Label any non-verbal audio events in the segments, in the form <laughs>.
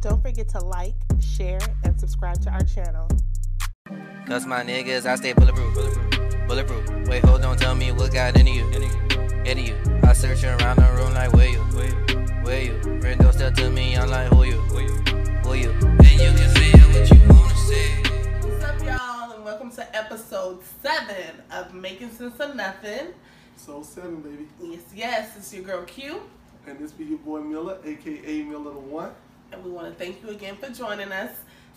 Don't forget to like, share, and subscribe to our channel. Cause my niggas, I stay bulletproof. Bulletproof. bulletproof. Wait, hold on, tell me what got into you. Into you. I search around the room like, where you? Where you? Rendo step to me, I'm like, who you? Who you? And you can say what you wanna say. What's up, y'all, and welcome to episode seven of Making Sense of Nothing. So seven, baby. Yes, yes, it's your girl Q, And this be your boy Miller, aka Miller the One. And we want to thank you again for joining us.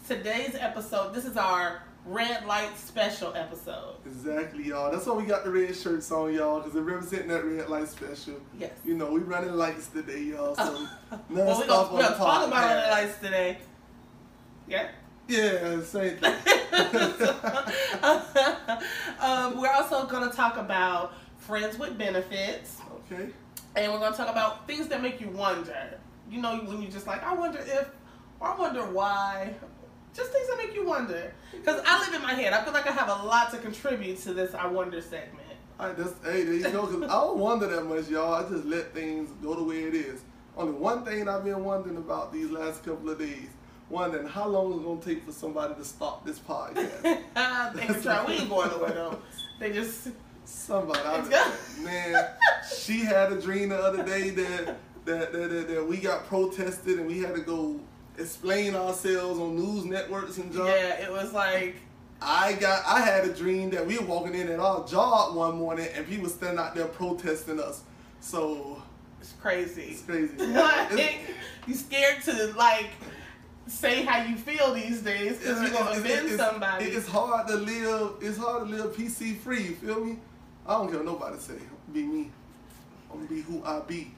Today's episode, this is our red light special episode. Exactly, y'all. That's why we got the red shirts on, y'all, because it represent that red light special. Yes. You know, we running lights today, y'all. So <laughs> well, we're gonna, the gonna talk about red lights today. Yeah. Yeah, same thing. <laughs> um, we're also going to talk about friends with benefits, okay. and we're going to talk about things that make you wonder. You know, when you're just like, I wonder if, or I wonder why. Just things that make you wonder. Because I live in my head. I feel like I have a lot to contribute to this I wonder segment. Right, that's hey, there you go. Cause I don't wonder that much, y'all. I just let things go the way it is. Only one thing I've been wondering about these last couple of days. Wondering how long it's gonna take for somebody to stop this podcast. <laughs> they try. We ain't going nowhere though. They just. Somebody, I good. man, she had a dream the other day that that, that that that we got protested and we had to go explain ourselves on news networks and junk. Yeah, it was like. I got I had a dream that we were walking in at our job one morning and people standing out there protesting us. So It's crazy. it's crazy. <laughs> like, you scared to like say how you feel these days because you're gonna offend it's- somebody. It's hard to live. It's hard to live PC free. You feel me? I don't care what nobody say. Be me. I'm gonna be who I be.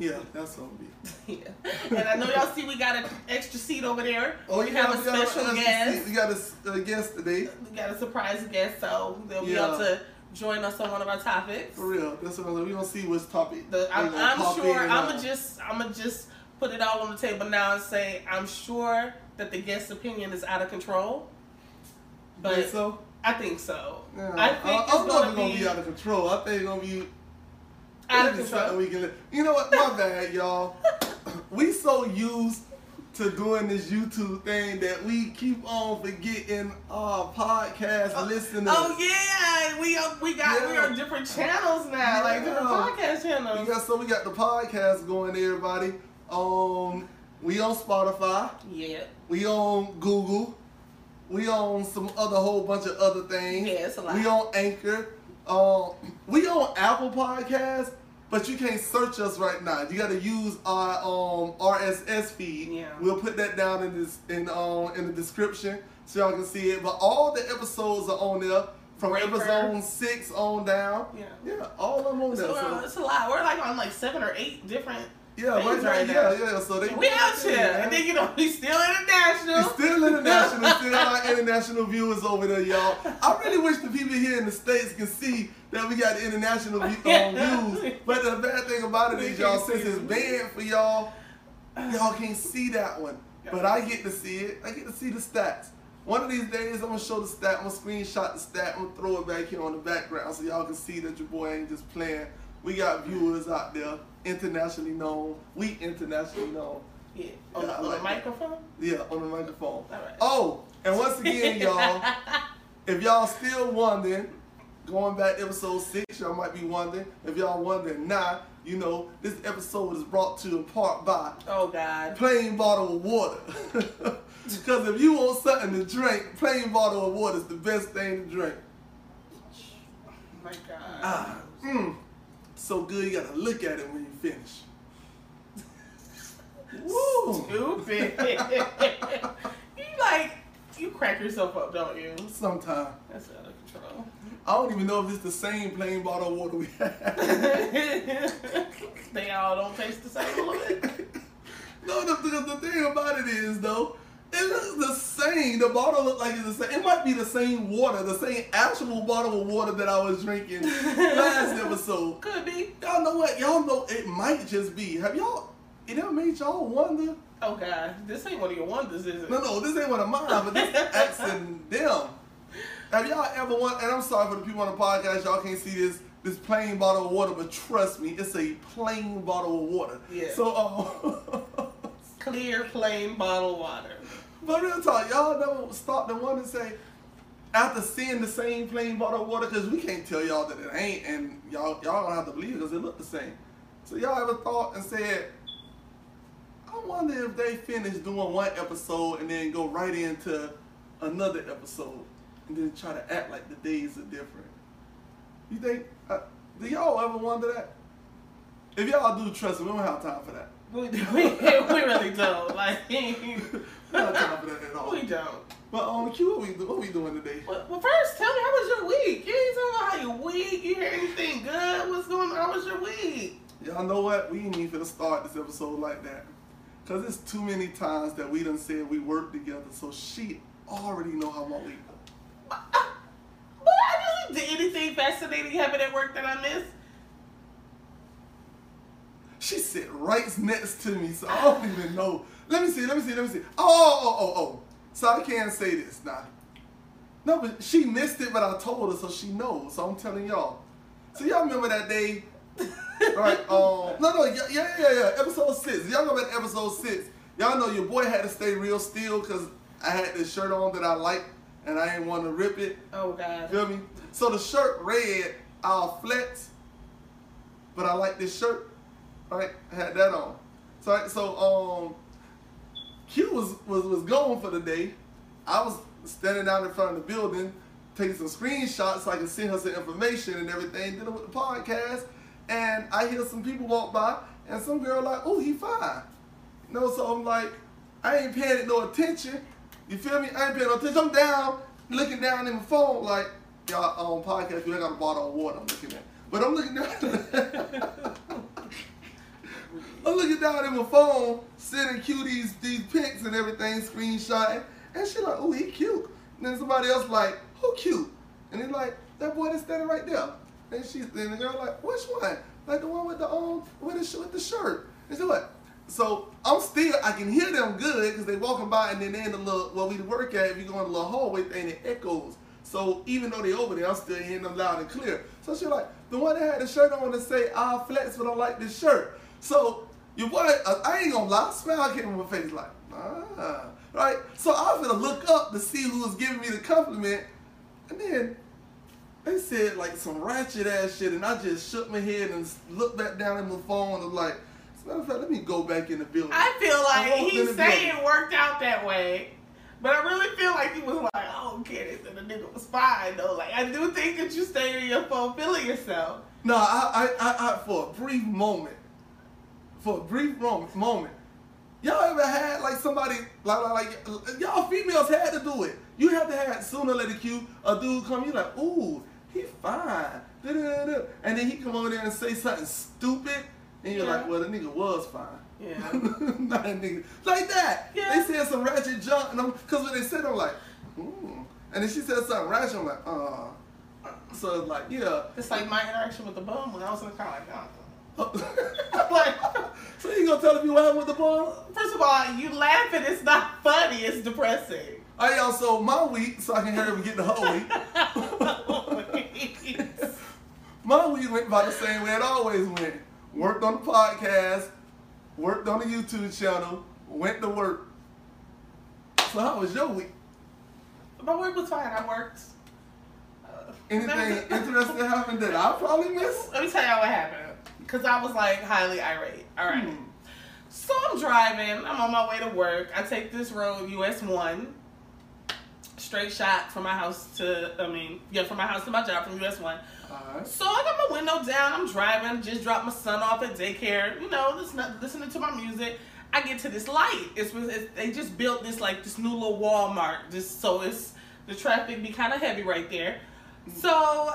Yeah, that's gonna be. yeah. <laughs> And I know y'all see we got an extra seat over there. Oh, we yeah, have a we got special uh, guest. We got a a guest today. We got a surprise guest, so they'll be Yeah. able to join us on one of our topics. For real. That's what I'm. We gonna see which topic. The, I'm, I'm sure. I'm gonna just. I'm gonna just put it all on the table now and say I'm sure that the guest's opinion is out of control. But Think so. I think so. Yeah. I think I, it's I'm gonna, never gonna be out of control. I think it's gonna be out of something. We can, you know what? My bad, y'all. <coughs> We so used to doing this YouTube thing that we keep on forgetting our podcast listeners. Oh yeah, we are, we got we Yeah. are different channels now, like different podcast channels. We got so we got the podcast going, everybody. Um, we on Spotify. yeah, We on Google. We on some other whole bunch of other things. Yeah, it's a lot. We on Anchor. Um, we on Apple Podcasts, but you can't search us right now. You got to use our um RSS feed. Yeah. We'll put that down in this in um in the description so y'all can see it. But all the episodes are on there from episode six on down. Yeah. Yeah, all of them on it's, there. a, lot- So, it's a lot. We're like on like seven or eight different. yeah, right now, right yeah, yeah. So they We out here, Yeah. and then you know <laughs> we still international. It's still international, <laughs> still our international viewers over there, y'all. I really wish the people here in the States can see that we got international <laughs> um, views. But the bad thing about it is, y'all, since it's it. banned for y'all, y'all can't see that one. But I get to see it. I get to see the stats. One of these days, I'm gonna show the stat. I'm gonna screenshot the stat. I'm gonna throw it back here on the background so y'all can see that your boy ain't just playing. We got viewers out there, internationally known. We internationally known. yeah, on, Yeah, the, on like the that. microphone. Yeah, on the microphone. All right. Oh, and once again, y'all, <laughs> if y'all still wondering, going back to episode six, y'all might be wondering. If y'all wondering now, you know, this episode is brought to you in part by Oh God. plain bottle of water. <laughs> Because if you want something to drink, plain bottle of water is the best thing to drink. Oh my God. Ah, mmm, so good you gotta look at it when you finish. Woo! <laughs> Stupid. <laughs> you like you crack yourself up, don't you? Sometimes. That's out of control. I don't even know if it's the same plain bottle of water we have. <laughs> they all don't taste the same a little bit. <laughs> no, the, the, the thing about it is though, it looks the same. The bottle look like it's the same. It might be the same water, the same actual bottle of water that I was drinking last <laughs> episode. Could be. Y'all know what? Y'all know it might just be. Have y'all? It ever made y'all wonder? Oh God, this ain't one of your wonders, is it? No, no, this ain't one of mine, but this asking them. Have y'all ever want? And I'm sorry for the people on the podcast, y'all can't see this this plain bottle of water, but trust me, it's a plain bottle of water. Yeah. So, um, <laughs> clear, plain bottled water. But real talk, y'all never stop to wonder and say, after seeing the same plain bottle of water, because we can't tell y'all that it ain't, and y'all y'all don't have to believe it because it look the same. So y'all ever thought and said, I wonder if they finish doing one episode and then go right into another episode and then try to act like the days are different. You think? Uh, do y'all ever wonder that? If y'all do, trust me, we don't have time for that. <laughs> We, we, we really don't. Like, <laughs> We don't have time for that at all. we don't. But um, Q, what we do, what we doing today? Well, well, first, tell me, how was your week? You ain't talking about how your week. You hear anything good? What's going on? How was your week? Y'all know what? We ain't even start this episode like that. Cause it's too many times that we done said we work together, so she already know how my week. <laughs> But I really did anything fascinating happen at work that I missed? She sit right next to me, so I don't even know. Let me see, let me see, let me see. Oh, oh, oh, oh. So I can't say this now. No, but she missed it, but I told her, so she knows. So I'm telling y'all. So y'all remember that day? right? <laughs> Um, no, no, yeah, yeah, yeah, yeah. Episode six. Y'all remember episode six. Y'all know your boy had to stay real still because I had this shirt on that I liked and I didn't want to rip it. Oh, God. Feel me? So the shirt red, I'll flex, but I like this shirt. Right? I had that on. So so um Q was, was was going for the day. I was standing out in front of the building, taking some screenshots so I could send her some information and everything, dealing with the podcast. And I hear some people walk by and some girl like, oh, he fine. You know, so I'm like, I ain't paying it no attention. You feel me? I ain't paying no attention. I'm down, looking down in my phone, like, y'all on podcast, ain't got a bottle of water I'm looking at. But I'm looking down. <laughs> I'm looking down at my phone, sending Q these, pics and everything, screenshotting. And she like, oh, he cute. And then somebody else like, who cute? And he's like, that boy that's standing right there. And she, and the girl like, which one? Like the one with the um, with the, with the shirt. And she what? So I'm still, I can hear them good because they walking by and then they in the little, where we work at, if you go in the little hallway thing, it echoes. So even though they over there, I'm still hearing them loud and clear. So she like, the one that had the shirt on to say, I'll flex, but I like this shirt. So your boy, uh, I ain't gonna lie, smile came on my face like, ah, right? So I was gonna look up to see who was giving me the compliment, and then they said like some ratchet ass shit, and I just shook my head and looked back down at my phone and was like, as a matter of fact, let me go back in the building. I feel like he's saying it worked out that way. But I really feel like he was like, I don't get it. And the nigga was fine though. Like I do think that you stay in your phone feeling yourself. No, I, I, I, I, for a brief moment, for a brief moment, moment, y'all ever had like somebody like, like, like y'all females had to do it. You have to have sooner or later cue a dude come, you like, ooh, he fine, Da-da-da-da. and then he come over there and say something stupid, and you're Yeah. like, well, the nigga was fine. Yeah. <laughs> Not a nigga like that. Yeah. They said some ratchet junk, and I'm because when they said, I'm like, ooh, and then she said something ratchet, I'm like, uh. So it's like, yeah. It's like my interaction with the bum when I was in the car. Like, oh. <laughs> like, so you gonna tell me what happened with the ball? first of all, you laughing. It's not funny. It's depressing. I also my week, so I can hear up and get the whole week. <laughs> my week went by the same way it always went. Worked on the podcast, worked on the YouTube channel, went to work. So how was your week? My week was fine. I worked. Uh, Anything <laughs> interesting happened that I probably missed? Let me tell y'all what happened. Because I was like highly irate. All right. Hmm. So I'm driving. I'm on my way to work. I take this road, US 1. Straight shot from my house to, I mean, yeah, from my house to my job from US 1. Alright. So I got my window down. I'm driving. Just dropped my son off at daycare. You know, listening, listening to my music. I get to this light. It's, it's they just built this like this new little Walmart. Just so it's the traffic be kind of heavy right there. So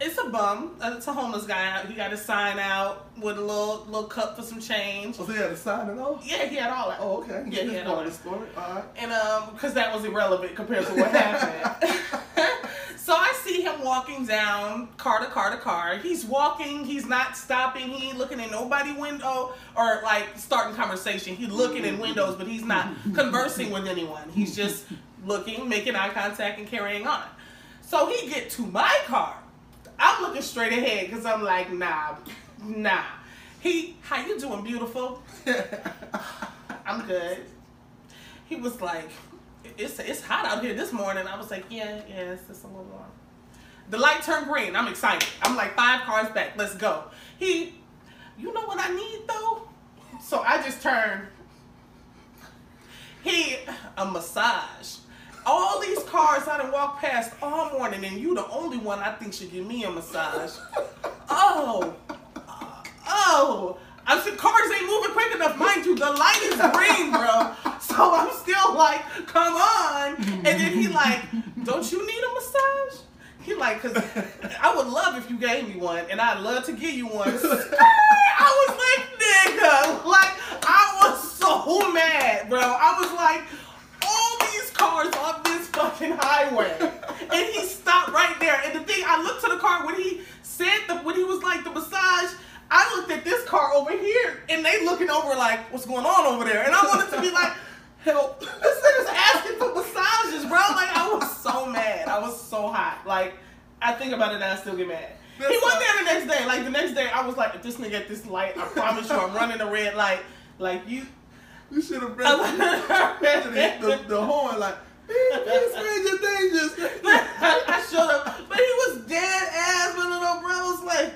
it's a bum. Uh, It's a homeless guy. out. He got his sign out with a little little cup for some change. So he had to sign it off? Yeah, he had all that. Oh, okay. Yeah, he That's had all the story. Alright. And um, because that was irrelevant compared to what happened. <laughs> <laughs> so I see him walking down car to car to car. He's walking. He's not stopping. He ain't looking in nobody window or like starting conversation. He's looking in windows, but he's not <laughs> conversing with anyone. He's just looking, making eye contact, and carrying on. So he get to my car. I'm looking straight ahead because I'm like, nah, nah. He, how you doing, beautiful? <laughs> I'm good. He was like, it's it's hot out here this morning. I was like, yeah, yeah, it's just a little warm. The light turned green. I'm excited. I'm like five cars back. Let's go. He, you know what I need though? So I just turned. He a massage. All these cars I done walked past all morning, and you the only one I think should give me a massage. Oh, oh. I said cars ain't moving quick enough, mind you. The light is green, bro. So I'm still like, come on. And then he like, don't you need a massage? He like, cause I would love if you gave me one, and I'd love to give you one. <laughs> I was like, nigga, like I was so mad, bro. I was like, cars off this fucking highway, and he stopped right there. And the thing, I looked to the car when he said the when he was like the massage. I looked at this car over here, and they looking over like, what's going on over there? And I wanted to be like, help. <laughs> This nigga's asking for massages, bro. Like I was so mad. I was so hot. Like I think about it and I still get mad. he wasn't there the next day. Like the next day, I was like, if this nigga at this light, I promise you, I'm running a red light. Like you. You should have pressed the, the, the horn like, "Beep, beep, stranger dangers. <laughs> I should have, but he was dead ass with an umbrella. Was like,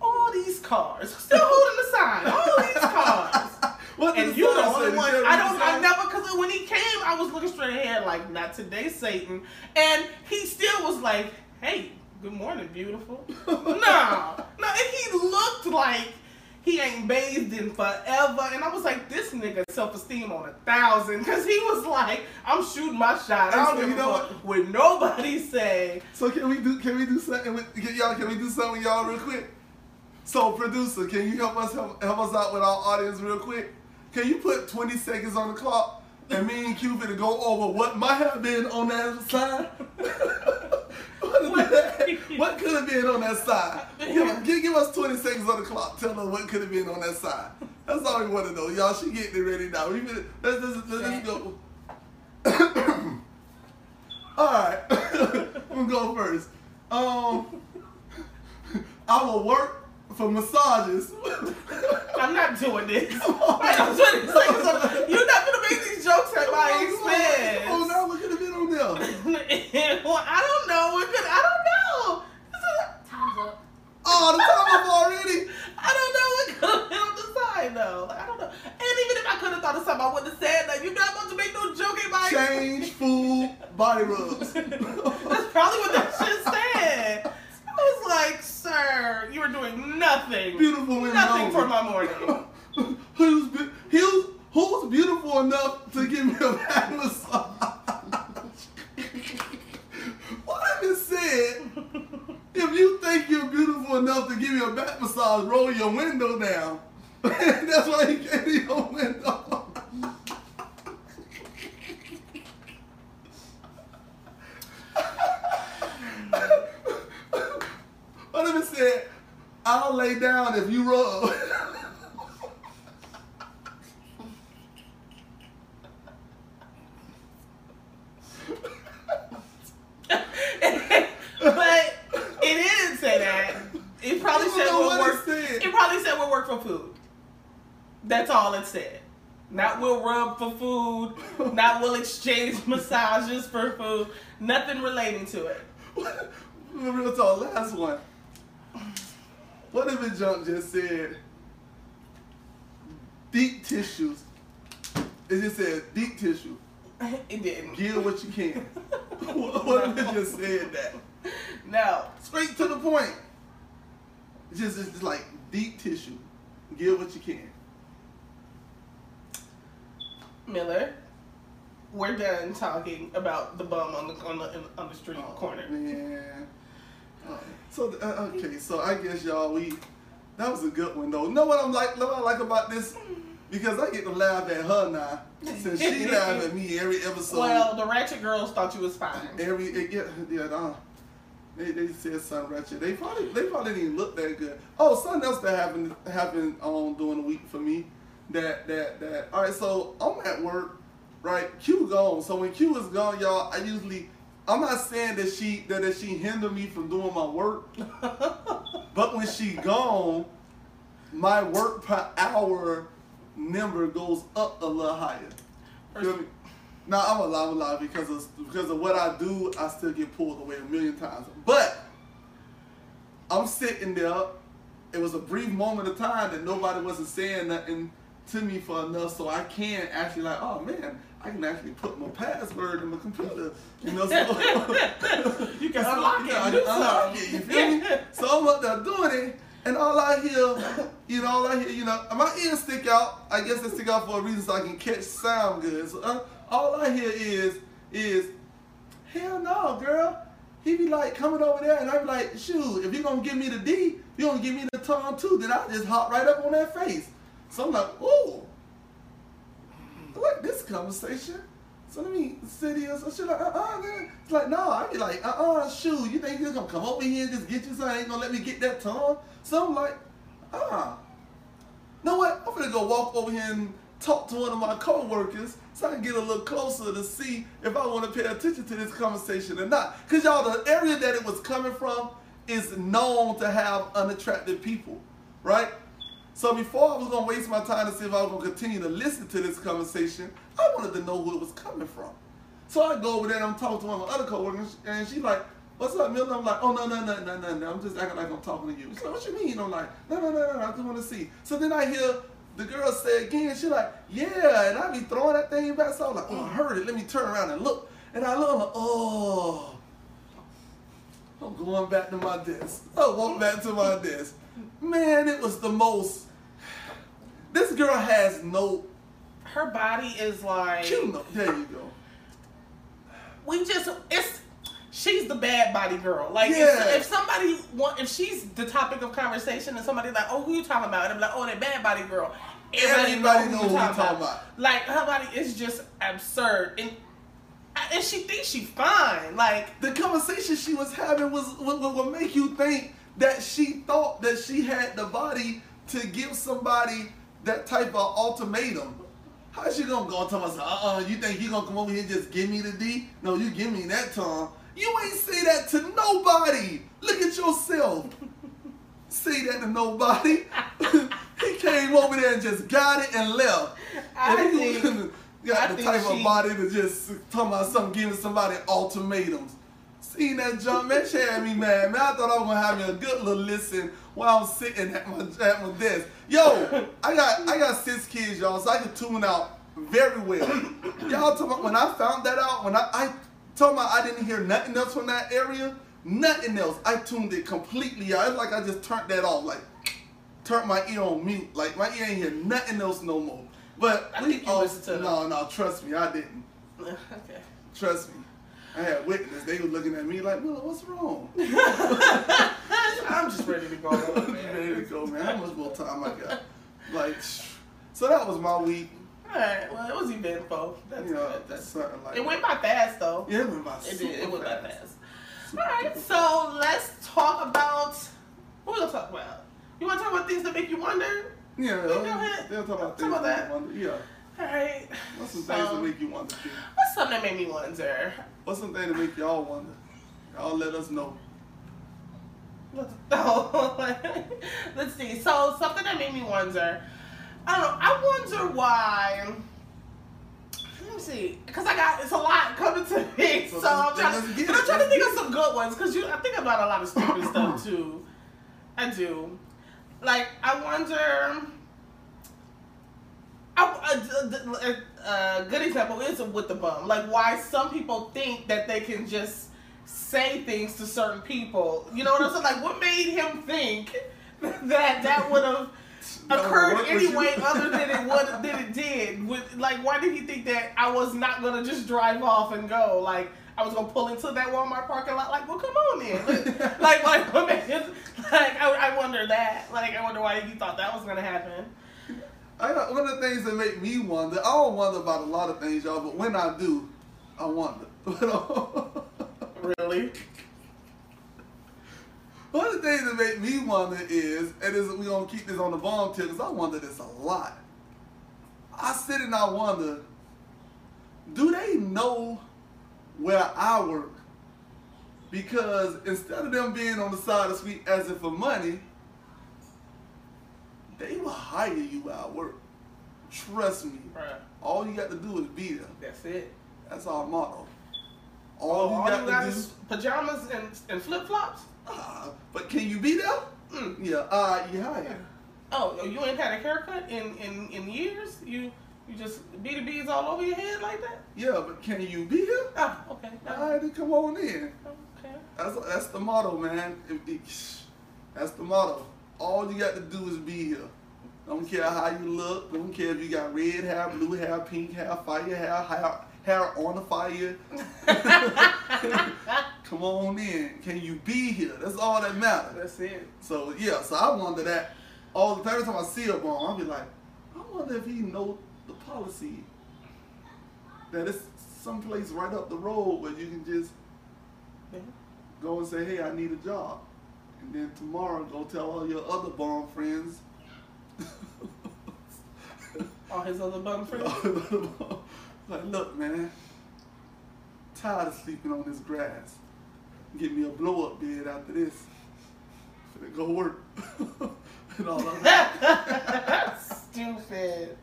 all these cars, still holding the sign. All these cars. <laughs> What And you the only one. I don't. I never because when he came, I was looking straight ahead, like not today, Satan. And he still was like, "Hey, good morning, beautiful." <laughs> no, no, and he looked like he ain't bathed in forever. And I was like, "This nigga self esteem on a thousand, because he was like, "I'm shooting my shot. I don't so, give you know what nobody say." So can we do can we do something with get y'all can we do something with y'all real quick? So producer, can you help us help, help us out with our audience real quick? Can you put 20 seconds on the clock and me and Cupid to go over what might have been on that sign? <laughs> what, is that? what could have been on that side? Give, give, give us 20 seconds on the clock. Tell us what could have been on that side. That's all we want to know. Y'all should get it ready now. We finna- let's, let's, let's, go. <coughs> All right, <coughs> I'm gonna go first. Um, I will work for massages. <laughs> I'm not doing this. Wait, I'm doing this. Like, You're not gonna make these jokes at my expense. Oh no, what could have been on there? <laughs> well, I don't know. What could I don't know. This Time's up. Oh, the time up already. I don't know what <laughs> could have been on the side though. Like, I don't know. And even if I could have thought of something, I wouldn't have said that. You're not about to make no joke at my Change food, body rubs. <laughs> That's probably what that shit said. I was like, sir, you are doing nothing. Beautiful women Nothing for my morning. who's be- who's who's beautiful enough to give me a back massage? what if it said? If you think you're beautiful enough to give me a back massage, roll your window down. <laughs> That's why he gave me your window. what if it said, I'll lay down if you rub? <laughs> but it didn't say that. It <laughs> probably said what it work. said. It probably said we'll work for food. That's all it said. Not we'll rub for food. <laughs> Not we'll exchange <laughs> massages for food. Nothing relating to it. Real talk, last one. What if it jump just said deep tissues? It just said deep tissue. It didn't. Give what you can. what what if it just said that? <laughs> No. Straight to the point. It's just, it's just like deep tissue. Give what you can. Miller, we're done talking about the bum on the on the on the street corner. Man. Uh, So uh, okay, so I guess y'all we that was a good one though. Know what I'm like? Know what I like about this? Because I get to laugh at her now, since she laugh at me every episode. well, the ratchet girls thought you was fine. every it get yeah, uh, they they said something ratchet. They probably they probably didn't look that good. Oh, something else that happened happened um during the week for me. That that that all right. So I'm at work, right? Q gone. So when Q is gone, y'all, I usually I'm not saying that she that, that she hindered me from doing my work, <laughs> but when she gone, my work per hour number goes up a little higher. Feel me? Now I'm alive, alive because of because of what I do. I still get pulled away a million times. But I'm sitting there. It was a brief moment of time that nobody wasn't saying nothing to me for enough, so I can actually like, oh man, I can actually put my password in my computer. You know, so <laughs> You can I'm- unlock it, yeah, I do can unlock it, You feel me? So I'm up there doing it, and all I hear, you know, all I hear, you know, my ears stick out. I guess they stick out for a reason so I can catch sound good. So uh, all I hear is, is, hell no, girl. He be like coming over there, and I be like, shoot, if you gonna give me the D, you gonna give me the tongue too, then I just hop right up on that face. So I'm like, ooh, what this conversation. So let me sit here. So she's like, uh uh man. It's like, no, I be like, uh uh shoot, you think you're gonna come over here and just get you something? Ain't gonna let me get that tongue? So I'm like, uh. Know what? I'm gonna go walk over here and talk to one of my co-workers so I can get a little closer to see if I want to pay attention to this conversation or not. Cause y'all, the area that it was coming from is known to have unattractive people, right? So before I was gonna waste my time to see if I was gonna continue to listen to this conversation, I wanted to know who it was coming from. So I go over there and I'm talking to one of my other coworkers, and she's like, "What's up, Milton?" I'm like, "Oh no, no, no, no, no, no. I'm just acting like I'm talking to you." She's like, "What you mean?" I'm like, "No, no, no, no. I just want to see." So then I hear the girl said again. she like, "Yeah," and I be throwing that thing back. So I'm like, "Oh, I heard it. Let me turn around and look." And I look, I'm like, "Oh." I'm going back to my desk. I walk back to my desk. Man, it was the most. This girl has no. Her body is like You know, there you go. we just it's she's the bad body girl. Like Yeah. if, if somebody want if she's the topic of conversation and somebody like, oh who you talking about? And I'm like, oh that bad body girl. Everybody know who you talking about. Like her body is just absurd and and she thinks she's fine. Like The conversation she was having was what would, make you think that she thought that she had the body to give somebody that type of ultimatum. How's she gonna go and tell us, uh-uh, you think you gonna come over here and just give me the D? No, you give me that tongue. You ain't say that to nobody. Look at yourself. say that to nobody. <laughs> he came over there and just got it and left. I And he think- <laughs> got I the think type of body to just talking about something, giving somebody ultimatums. Seen that jump, man, she had me mad, man. I thought I was gonna have me a good little listen while I'm sitting at my at my desk. Yo, I got I got six kids, y'all, so I can tune out very well. Y'all talking about when I found that out, when I, I talking about I didn't hear nothing else from that area, nothing else. I tuned it completely out. It's like I just turned that off, like turned my ear on mute. Like my ear ain't hear nothing else no more. But I think you all- listened to them. no, no, trust me, I didn't. <laughs> okay. Trust me. I had witness. They were looking at me like, Miller, what's wrong? <laughs> I'm just ready to go. I'm man. <laughs> ready to go, man. How much more time I got? Like, so that was my week. Alright, well it was eventful. That's You know, good. That's something like it went by fast though. Yeah, it went by It super did. It went by fast. fast. All right, so let's talk about what we gonna talk about. You want to talk about things that make you wonder? Yeah, Go ahead. they'll talk about Talk things about that wonder. Yeah. All right. What's some So, things that um, make you wonder? What's something that made me wonder? What's something that make y'all wonder? Y'all let us know. Let's, <laughs> oh, let's see. So something that made me wonder. I don't know. I wonder why. Let me see, because I got it's a lot coming to me, so, So I'm trying. but I'm trying to think of some good ones because you. I think about a lot of stupid stuff too. I do. Like I wonder. I, a, a, a good example is with the bum. Like why some people think that they can just say things to certain people. You know what I'm saying? Like what made him think <laughs> that that would have occurred you- anyway <laughs> other than it would than it did? With like why did he think that I was not gonna just drive off and go? Like I was gonna pull into that Walmart parking lot. Like, well, come on then. like, <laughs> like, <laughs> what oh, made like, I, I wonder that. Like, I wonder why he thought that was gonna happen. I got one of the things that make me wonder. I don't wonder about a lot of things, y'all, but when I do, I wonder. Really? One of the things that make me wonder is, and is we gonna keep this on the volunteer because I wonder this a lot. I sit and I wonder, do they know where I work? Because instead of them being on the side of the street asking for money, they will hire you I work. Trust me. Bruh, All you got to do is be there. that's it. That's our motto. All, All you all got you to do. is pajamas and, and flip flops. Ah, but can you be there? Mm. Yeah. Uh, yeah. yeah. Oh, you ain't had a haircut in, in, in years? You you just beads all over your head like that? Yeah, but can you be here? Oh, okay. No. All right, then come on in. Okay. That's that's the motto, man. That's the motto. All you got to do is be here. Don't care how you look. Don't care if you got red hair, blue hair, pink hair, fire hair, hair, hair on the fire. <laughs> Come on in. Can you be here? That's all that matters. That's it. So yeah, so I wonder that all the every time I see a bomb, I'll be like, I wonder if he know the policy. That it's someplace right up the road where you can just Yeah. go and say, hey, I need a job. And then tomorrow go tell all your other bomb friends. All his other bum friends. <laughs> like, look, man, tired of sleeping on this grass. Get me a blow up bed after this. Finna go work. <laughs> and all of that. Stupid.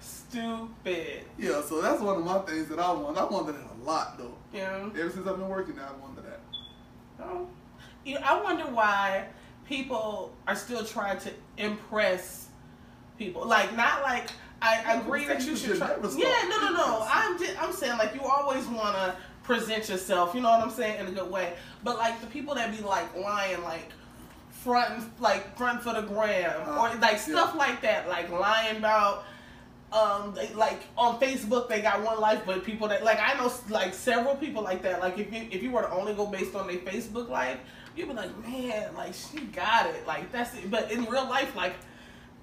Stupid. Yeah, so that's one of my things that I want. I wanted it a lot though. Yeah. Ever since I've been working I wanted that. Oh. You know, I wonder why people are still trying to impress people. Like, not like I Yeah, agree that you should try. Yeah, no, no, no. I'm just, I'm saying like you always want to present yourself. You know what I'm saying in a good way. But like the people that be like lying, like front, like front for the gram, Uh, or like yeah. stuff like that, like lying about. Um, they, like on Facebook, they got one life, but people that like I know like several people like that. Like if you if you were to only go based on their Facebook life, you'd be like, man, like she got it, like that's it. But in real life, like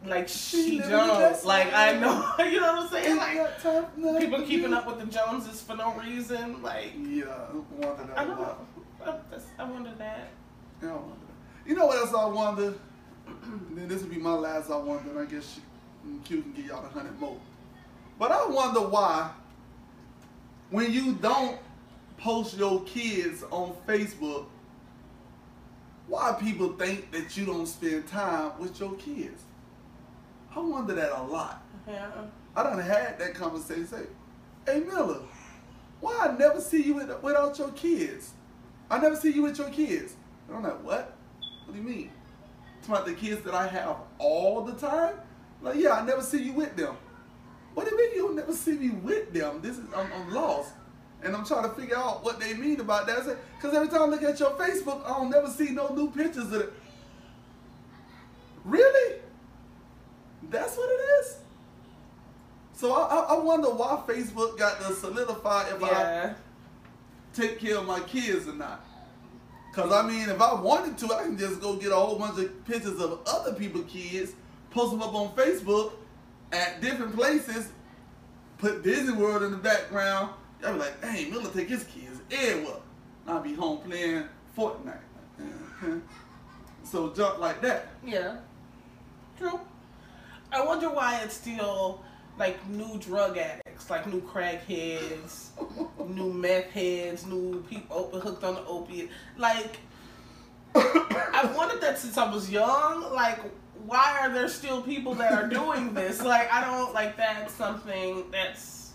like She she Jones, like I know, <laughs> you know what I'm saying? Like time people keeping up with the Joneses for no reason, like Yeah, I wonder that I a don't know. I, wonder that. Yeah, I wonder that. You know what else I wonder? <clears throat> Then this would be my last I wonder, and I guess she, mm, Q can give y'all a hundred more. But I wonder why, when you don't post your kids on Facebook, why people think that you don't spend time with your kids. I wonder that a lot. Yeah. I done had that conversation. Say, hey Miller, why I never see you with, without your kids? I never see you with your kids. And I'm like, what? What do you mean? It's about the kids that I have all the time? Like, yeah, I never see you with them. What do you mean you don't never see me with them? This is I'm, I'm lost. And I'm trying to figure out what they mean about that. Because every time I look at your Facebook, I don't never see no new pictures of it. Really? That's what it is? So I, I- I wonder why Facebook got to solidify if I take care of my kids or not. Cause I mean, if I wanted to, I can just go get a whole bunch of pictures of other people's kids, post them up on Facebook at different places, put Disney World in the background. Y'all be like, dang, Miller take his kids everywhere. And I'll be home playing Fortnite. <laughs> So jump like that. Yeah. True. I wonder why it's still like new drug addicts, like new crackheads, <laughs> new meth heads, new people hooked on the opiate. Like, I've wondered that since I was young. Like, why are there still people that are doing <laughs> this? Like, I don't like that's something that's.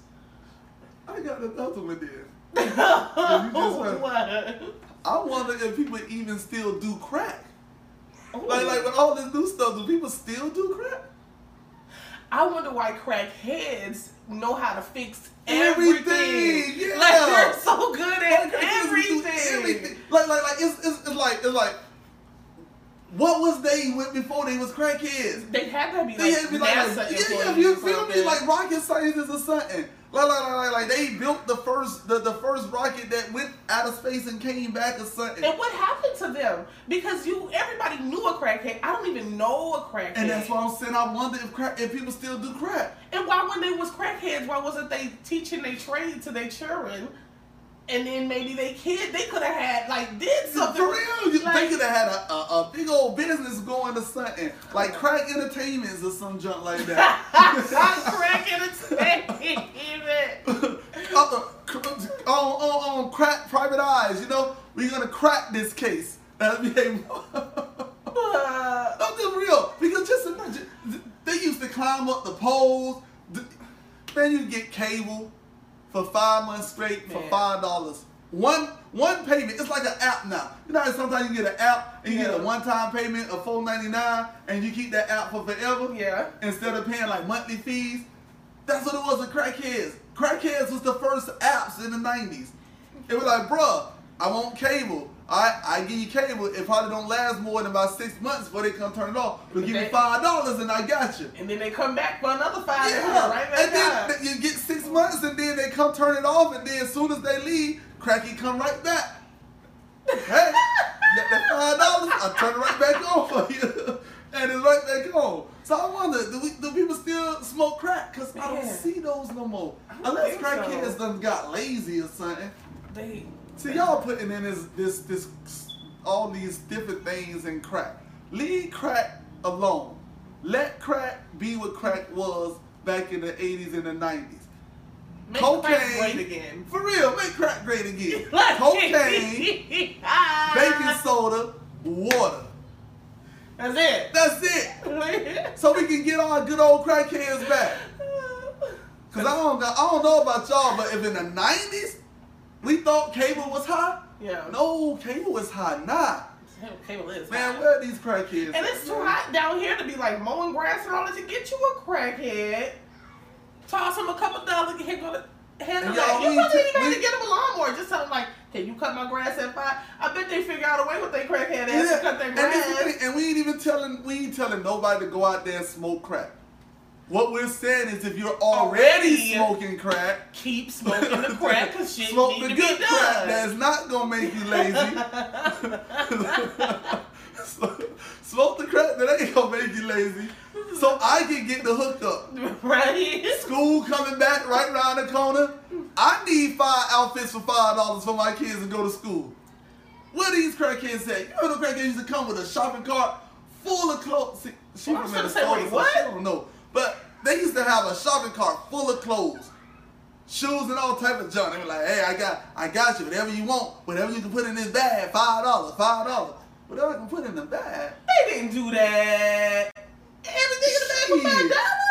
I got another one there. <laughs> what? I wonder if people even still do crack. Ooh. Like, like with all this new stuff, do people still do crack? I wonder why crackheads know how to fix Everything, everything. yeah. Like they're so good at Like, everything. everything. Like, like, like it's, it's, it's like, it's like, what was they with before they was crackheads? They had to be They like had to be like yeah, yeah, you feel me? Like rocket scientists or something. Like, like, like, they built the first, the, the first rocket that went out of space and came back or something. and what happened to them? Because you, everybody knew a crackhead. I don't even know a crackhead. And that's why I'm saying I wonder if crack, if people still do crack. And why, when they was crackheads, why wasn't they teaching their trade to their children? And then maybe they kid, they could have had like did something. For real, like, they could have had a, a, a big old business going to something like crack entertainments or some junk like that. <laughs> crack entertainment. <laughs> Uh, on, on, on crack private eyes, you know, we're gonna crack this case. That'll be a. Uh, I'm just real because just imagine they used to climb up the poles, understand you get cable for five months straight for five dollars. One one payment. It's like an app now. You know how sometimes you get an app and you get a one time payment of four ninety nine and you keep that app for forever Yeah. instead of paying like monthly fees. That's what it was with crackheads. Crackheads was the first apps in the nineties. It was like, bruh, I want cable. I I give you cable. It probably don't last more than about six months before they come turn it off. But give me five dollars and I got you. And then they come back for another five Yeah, right back and then you get six months, and then they come turn it off, and then as soon as they leave, Cracky come right back. Hey, get that five dollars, I turn it right back on for you, <laughs> and it's right back on. So I wonder, do we do people still smoke crack? Cause I don't see those no more. Unless crackheads so. done got lazy or something. They See, y'all putting in this, this, this, all these different things in crack. Leave crack alone. Let crack be what crack was back in the 80s and the 90s. make Cocaine. again. For real, make crack great again. <laughs> Cocaine, <laughs> baking soda, water. That's it. That's it. <laughs> So we can get our good old crack crackheads back. Cause I don't, I don't know about y'all, but if in the 90s we thought cable was hot, yeah. no, cable is hot now. <laughs> Cable is Man, hot. where are these crackheads? And it's too hot down here to be like mowing grass and all that to get you a crackhead. Toss him a couple dollars, here go to handle And that. You probably even we- to get him a lawnmower. Just tell him like, can you cut my grass at five? I bet they figure out a way with their crackhead ass to cut their and, grass. thing, and we ain't even telling we ain't telling nobody to go out there and smoke crack. What we're saying is if you're already Already. smoking crack, Keep smoking the crack because <laughs> shit smoke need the to good be crack that's not gonna make you lazy. <laughs> smoke the crack that ain't gonna make you lazy. So I can get the hookup. <laughs> right? School coming back right around the corner. I need five outfits for five dollars for my kids to go to school. What these crackheads say? You know the crackheads used to come with a shopping cart full of clothes. See, she Well, I from was gonna Minnesota, say, wait, so what? she don't know. But they used to have a shopping cart full of clothes. Shoes and all type of junk. They were like, hey, I got I got you, whatever you want, whatever you can put in this bag, five dollars, five dollars. Whatever I can put in the bag. They didn't do that. Everything in the bag for five dollars?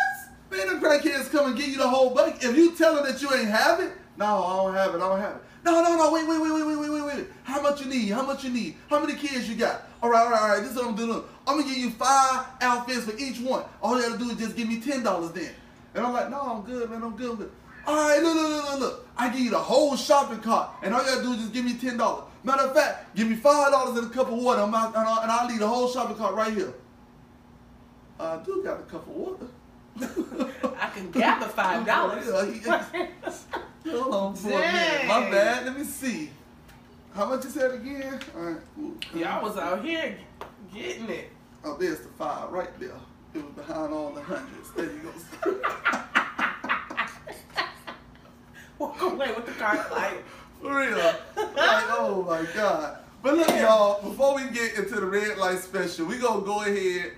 Man, them crackheads come and give you the whole bucket. If you tell them that you ain't have it, no, I don't have it, I don't have it. No, no, no, wait, wait, wait, wait, wait, wait, wait, wait. How much you need? How much you need? How many kids you got? All right, all right, all right. This is what I'm doing. I'm gonna give you five outfits for each one. All you gotta do is just give me ten dollars then. And I'm like, no, I'm good, man, I'm good, I'm good. All right, look, look, look, look, look. I give you the whole shopping cart, and all you gotta do is just give me ten dollars. Matter of fact, give me five dollars and a cup of water, and, I'll, and I'll leave the whole shopping cart right here. I do got a cup of water. <laughs> I can gather five <laughs> dollars. Hold on for a minute. My bad. Let me see. How much you said again? All right. Ooh, Y'all was out here getting it. Oh, there's the five right there. It was behind all the hundreds. There you go. <laughs> Walk away with the car like. <laughs> For real. Like, oh my God. But look, y'all, before we get into the red light special, we gonna go ahead.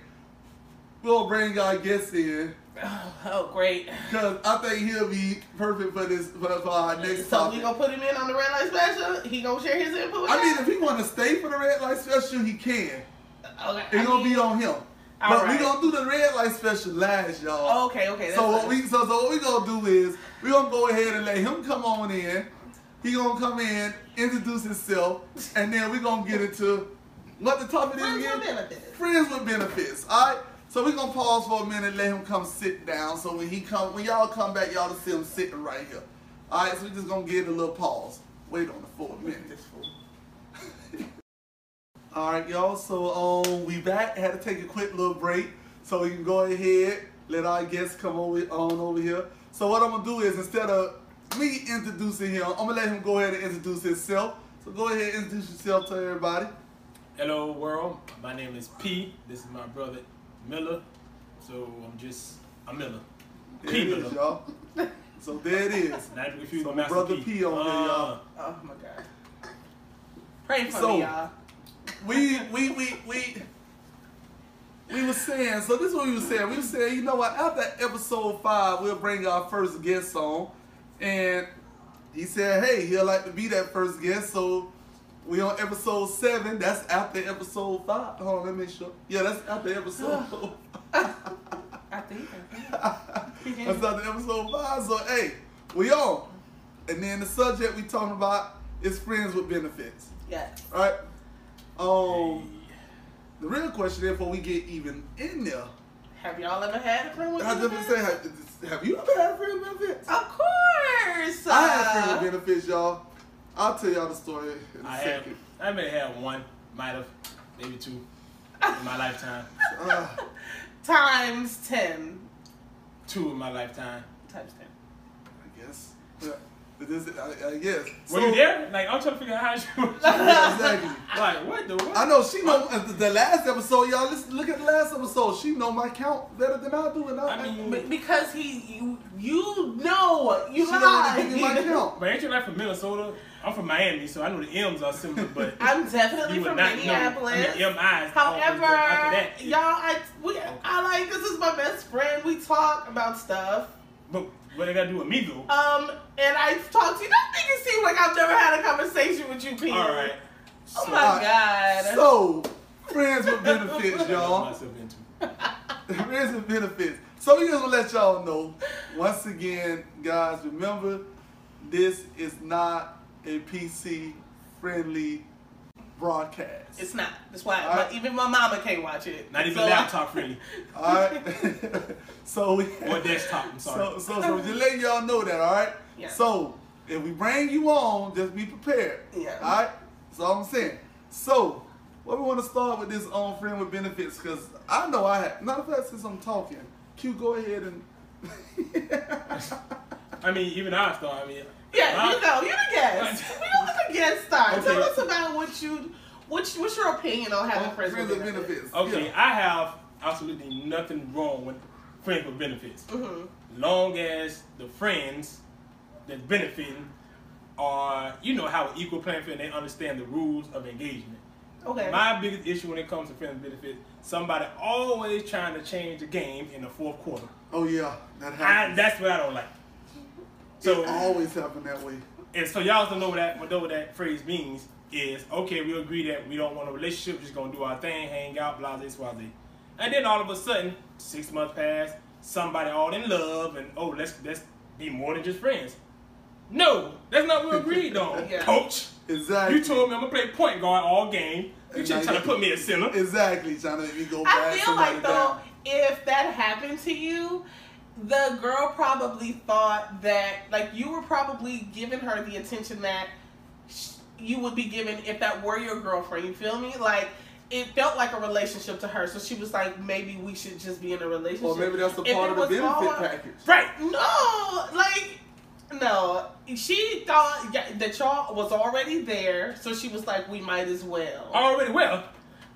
We'll bring our guest in. Oh, <laughs> oh, great. Cause I think he'll be perfect for this for, for our next So topic. we gonna put him in on the red light special. He gonna share his input. With I mean, if he want to stay for the red light special, he can. okay, It's gonna be on him. All But we right. gonna do the red light special last, y'all. Okay, okay. So what we so, so what we gonna do is we gonna go ahead and let him come on in. He gonna come in, introduce himself, and then we gonna get into what the topic is Friends with benefits. Friends with benefits. All right. So we're gonna pause for a minute, let him come sit down. So when he come, when y'all come back, y'all to see him sitting right here. All right. So we just gonna give it a little pause. Wait on it for a minute. This fool. <laughs> All right, y'all. So um, we back. Had to take a quick little break, so we can go ahead let our guests come over on over here. So what I'm gonna do is instead of me introducing him, I'm gonna let him go ahead and introduce himself. So go ahead and introduce yourself to everybody. Hello world, my name is P. This is my brother Miller. So I'm just a Miller. There P it Miller. is, y'all. <laughs> So there it is. Not to confuse So with Master brother P. P on here, y'all. Ah. Oh my god. Pray for So- me, y'all. we we we we we were saying so this is what we were saying we were saying you know what after episode five we'll bring our first guest on and he said hey he'll like to be that first guest so we on episode seven that's after episode five hold on let me make sure yeah that's after episode <sighs> I think. <laughs> That's not the episode five. So hey, we on. And then the subject we talking about is friends with benefits. Yes. All right. Um, the real question before we get even in there, Have y'all ever had a friend with I just say, have, have you ever had a friend with benefits? Of course. I had a friend uh, with benefits, y'all. I'll tell y'all the story in a I have. second. I may have had one, might have, maybe two in my lifetime. Uh, <laughs> times ten. Two in my lifetime. Times ten. I guess. But this, I, I guess. Were So- you there? Like I'm trying to figure out how you. <laughs> Yeah, exactly. like what the what? I know she know uh, the- the last episode, y'all. Listen, look at the last episode. She know my count better than I do, and I, I mean- Be- Because he, you, you know, you she don't want to lied. give my count. But ain't you like from Minnesota? I'm from Miami, so I know the M's are similar, but <laughs> I'm definitely you would from not Minneapolis. know. I mean, M-I's However, that. y'all, I we, I like this is my best friend. We talk about stuff. But what they got to do with me though? Um, and I talked to you. That make it seem like I've never had a conversation with you, Pete. All right. Oh my Alright, god. So, friends with benefits, <laughs> y'all. myself into. <laughs> friends with benefits. So we gonna let y'all know. Once again, guys, remember this is not a PC friendly broadcast. it's not. That's why All right. my, even my mama can't watch it. Not even So I- laptop friendly <laughs> Alright. <laughs> so we or desktop. I'm sorry. So, so, so just letting y'all know that, all right? Yeah. So, if we bring you on, just be prepared. Yeah. All right? That's all I'm saying. So, what we want to start with this on friend with benefits, because I know I have. Not of fact, since I'm talking, Q, go ahead and. <laughs> I mean, even I start. I mean, Yeah, I- you know, you're the guest. <laughs> we don't let the guest start. Okay. Tell us about what you, what's, what's your opinion on having on friends, friends with with benefits? benefits. Okay, I have absolutely nothing wrong with friends with benefits. Mhm. Long as the friends that benefiting are, you know, how an equal playing field and they understand the rules of engagement. Okay. My biggest issue when it comes to friends with benefits, somebody always trying to change the game in the fourth quarter. Oh, yeah. That I, happens. that's what I don't like. So, So, it always happen that way. and so y'all don't know what that, know what that phrase means is, okay, we agree that we don't want a relationship, we're just gonna do our thing, hang out, blah, blah, blah. Blah. And then all of a sudden, six months pass, somebody all in love, and oh, let's let's be more than just friends. No, that's not what we agreed <laughs> on, Yeah. coach. Exactly. You told me I'm gonna play point guard all game. You And just trying to put me at center. Exactly. Trying to make me go back. I feel like though, down. if that happened to you, the girl probably thought that like you were probably giving her the attention that sh- you would be given if that were your girlfriend. You feel me? Like it felt like a relationship to her, so she was like, maybe we should just be in a relationship. Or maybe that's a part of the benefit package. Right. No, like no. She thought that y'all was already there, so she was like, we might as well. Already well.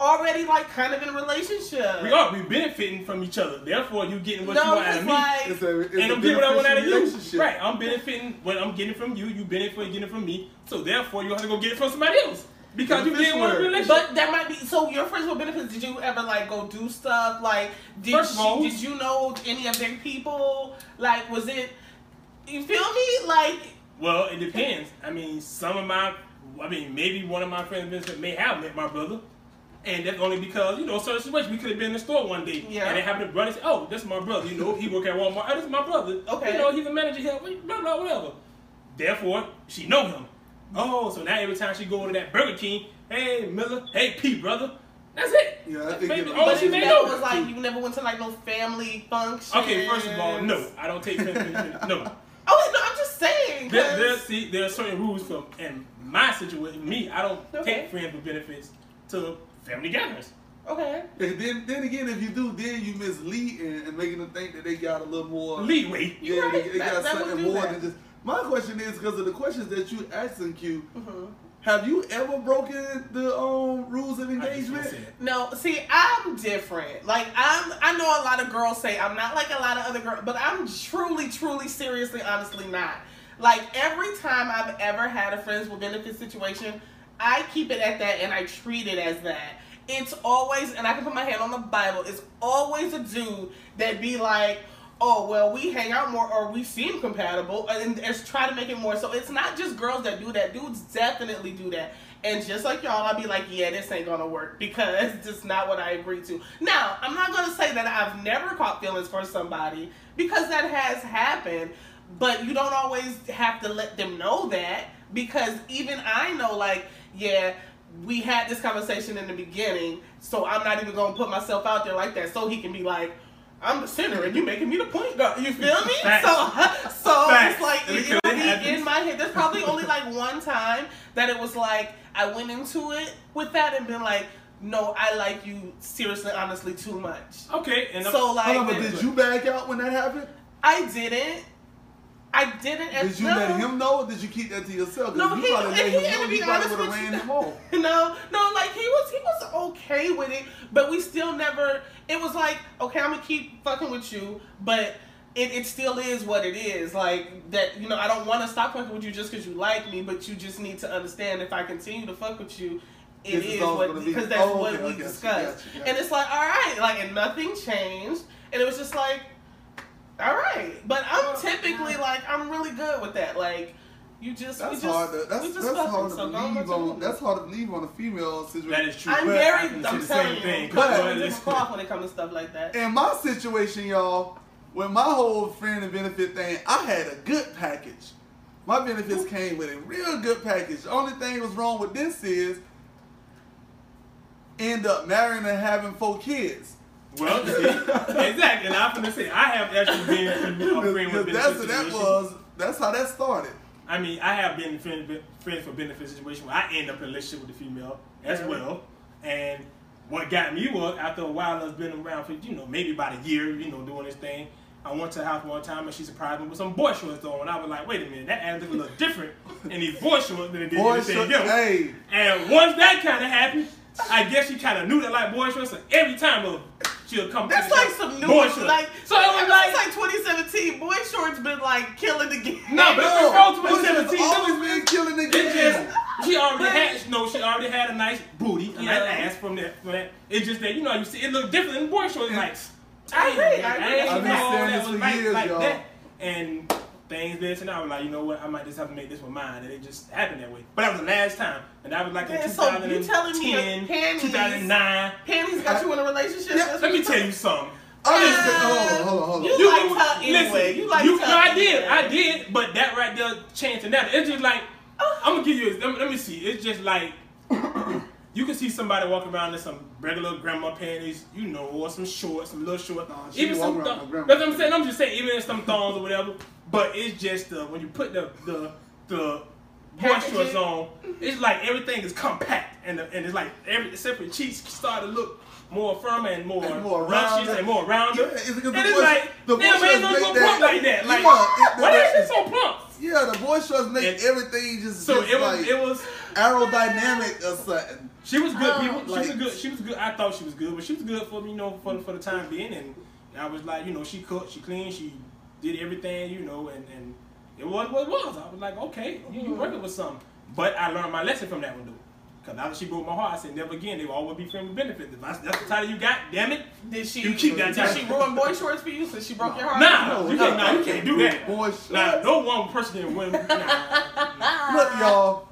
Already like kind of in a relationship. We are we benefiting from each other. Therefore, you getting what you No, want out it's of me. like It's a, it's and a I'm getting what I want out of beneficial you. Right. I'm benefiting what I'm getting from you. You benefit getting it from me. So therefore, you have to go get it from somebody else because you didn't want a Beneficiary. relationship. But that might be so. Your friends with benefits. Did you ever like go do stuff? Like, did First of all- she, did you know any of their people? Like, was it? You feel me? Like, Well, it depends. I mean, some of my, I mean, maybe one of my friends benefit may have met my brother. And that's only because, you know, certain situation. We could have been in the store one day. Yeah. And they happened to run and say, oh, that's my brother. You know, he work at Walmart. Oh, this is my brother. Okay. You know, he's a manager here. Blah, blah, whatever. Therefore, she know him. Oh, so now every time she go to that Burger King, hey, Miller, hey, P, brother. That's it. Yeah, I That's think maybe it- but she if may know. was like you never went to like no family function. Okay, first of all, no. I don't take friends <laughs> benefits. No. Oh no, I'm just saying. There, 'cause- there, see, there are certain rules from in my situation. Me, I don't Okay. take friends with benefits to family gatherings. okay. And then, then again, if you do, then you mislead and, and making them think that they got a little more. Leeway. Yeah, You're they, right. they That- got that something more that. than just. My question is because of the questions that you asking Q. hmm Have you ever broken the um, rules of engagement? said. No, see, I'm different. Like I'm, I know a lot of girls say I'm not like a lot of other girls, but I'm truly, truly, seriously, honestly not. Like every time I've ever had a friends with benefits situation, I keep it at that and I treat it as that. It's always, and I can put my hand on the Bible. It's always a dude that be like, "Oh, well, we hang out more, or we seem compatible," and, and try to make it more. So it's not just girls that do that. Dudes definitely do that. And just like y'all, I'll be like, yeah, this ain't gonna work <laughs> because it's just not what I agreed to. Now, I'm not gonna say that I've never caught feelings for somebody because that has happened. But you don't always have to let them know that because even I know, like, yeah, we had this conversation in the beginning, so I'm not even gonna put myself out there like that, so he can be like. I'm the center and you're making me the point guard. You feel me? Facts. So, so Facts. it's like it, be in my head. There's probably only like one time that it was like I went into it with that and been like, no, I like you seriously, honestly, too much. Okay, and So like, Hold on, but did you back out when that happened? I didn't. I didn't. Did you no. let him know, or did you keep that to yourself? No, he, you probably and let he, him and know, to be you honest with ran you, him off. <laughs> no, no, like he was, he was okay with it, but we still never. It was like, okay, I'm gonna keep fucking with you, but it, it still is what it is. Like that, you know, I don't want to stop fucking with you just because you like me, but you just need to understand if I continue to fuck with you. It This is is what because that's oh, what okay, we you, discussed, you, got and it's like, all right, like, and nothing changed, and it was just like, all right. But I'm oh, typically like, I'm really good with that. Like, you just, we That's just, hard. To, that's we just that's hard to so believe on. That's hard to believe on a female situation. that is true. I'm But very, I can say I'm the telling same you, thing. But- I'm But very listen, when it comes to stuff like that. In my situation, y'all, with my whole friend and benefit thing, I had a good package. My benefits came with a real good package. The only thing that was wrong with this is end up marrying and having four kids. Well, see, <laughs> exactly. And I'm gonna say I have actually been in a friend with that's benefit what that situation. was. That's how that started. I mean, I have been friends, friends for benefit situation where I end up in a relationship with the female as Yeah. well. And what got me was after a while, us been around for you know maybe about a year, you know, doing this thing. I went to her house one time and she surprised me with some boy shorts on, and I was like, wait a minute, that ass look a little different in these boy shorts than it did Boy, anything short, else. hey, And once that kind of happened, I guess she kind of knew that like boy shorts. So every time uh, she'll come, to That's like house, some new boy ones. shorts. Like, so it was ever like, like 2017, boy shorts been like killing the game. No, but no, before Bush has 2017, always was- been killing the game. just she already had no, she already had a nice booty, a Yeah. nice ass from that. From that. It's just that you know you see it looked different in boy shorts. Like I agree, I agree. ain't I've been know saying that this was for like, years, like y'all. that. And things this and I was like, you know what, I might just have to make this one mine, and it just happened that way. But that was the last time, and that was like in Man, so you telling me 2010, panties- 2009. Panties got you in a relationship. Yeah, Let me what tell you something. I just Yeah. hold on, hold on, hold on. You You like can- her anyway. You like you, her no, I did, anyway. I did, but that right there changing that. It's just like oh. I'm gonna give you. Let me, let me see. It's just like you can see somebody walking around in some regular grandma panties, you know, or some shorts, some little shorts. Nah, she even some. around Th- with grandma that's what I'm saying. I'm just saying, even in some thongs or whatever. But it's just uh, when you put the the the boy shorts on, it's like everything is compact, and the, and it's like every separate cheeks start to look more firm and more, And more luscious rounded. and more rounded. Yeah, it's because and the it's boy- like, the damn, boy man, shorts no make that- plump like that. Like, Yeah, it- why that- is it so plump? Yeah, the boy shorts make And- everything just, So just it was, like it was. Aerodynamic or something. She was good, Oh. people. She was good. She was good. I thought she was good, but she was good for me, you know, for for the time being. And I was like, you know, she cooked, she cleaned, she did everything, you know, and and it was what it was. I was like, okay, you, you mm-hmm. working with something. But I learned my lesson from that one, though. Because now that she broke my heart, I said, never again. They will always be friend with benefits. If that's, that's the title you got, damn it. Did she? You keep that Did title. she ruin boy shorts for you since she broke your heart? Nah, No, you no, can't. Nah, you can't do that. Boy shorts. Nah, no one person can win. Nah. Look, y'all,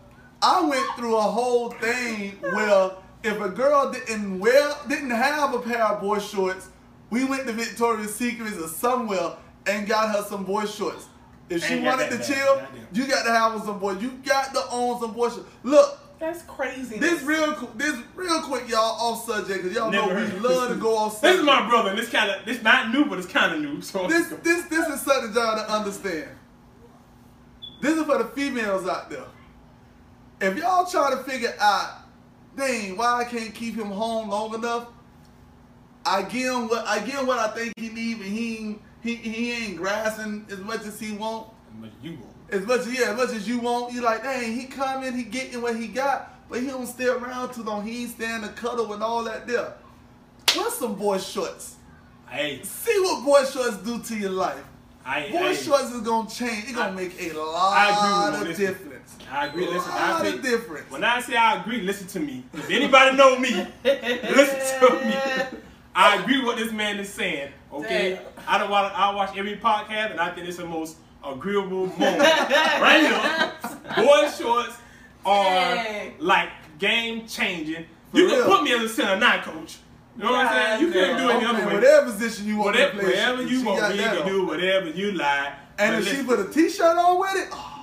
I went through a whole thing where if a girl didn't wear, didn't have a pair of boy shorts, we went to Victoria's Secrets or somewhere and got her some boy shorts. If she wanted that to bad. chill, Goddamn. you got to have some boy. You got to own some boy shorts. Look, That's crazy. this real, this real quick, y'all off subject because y'all know we heard. love to go off This is my brother, and this kind of, this not new, but it's kind of new. So this this this is something y'all to understand. This is for the females out there. If y'all try to figure out, dang, why I can't keep him home long enough, I give him what I give him what I think he need, and he ain't- he he ain't grassing as much as he want. But you won't. As much as yeah, as much as you want. You like, dang, he coming, he getting what he got, but he don't stay around too long. He ain't staying to cuddle and all that there. What's some boy shorts? Hey, See what boy shorts do to your life. I, Boy I, shorts is gonna change. It's gonna I- make a I agree lot with of this. Difference. I agree. Listen, I say, difference. when I say I agree, listen to me. If anybody know me, listen to me. <laughs> I agree with what this man is saying. Okay, Damn. I don't want. I watch every podcast, and I think it's the most agreeable moment <laughs> right here. Boy shorts are Dang. like game changing. For You can put me as a center nine coach. You know what I'm saying? You couldn't do it the other way. whatever position you want Whatever, to play. wherever you want, we can do whatever you like. And But if she put a t-shirt on with it, oh,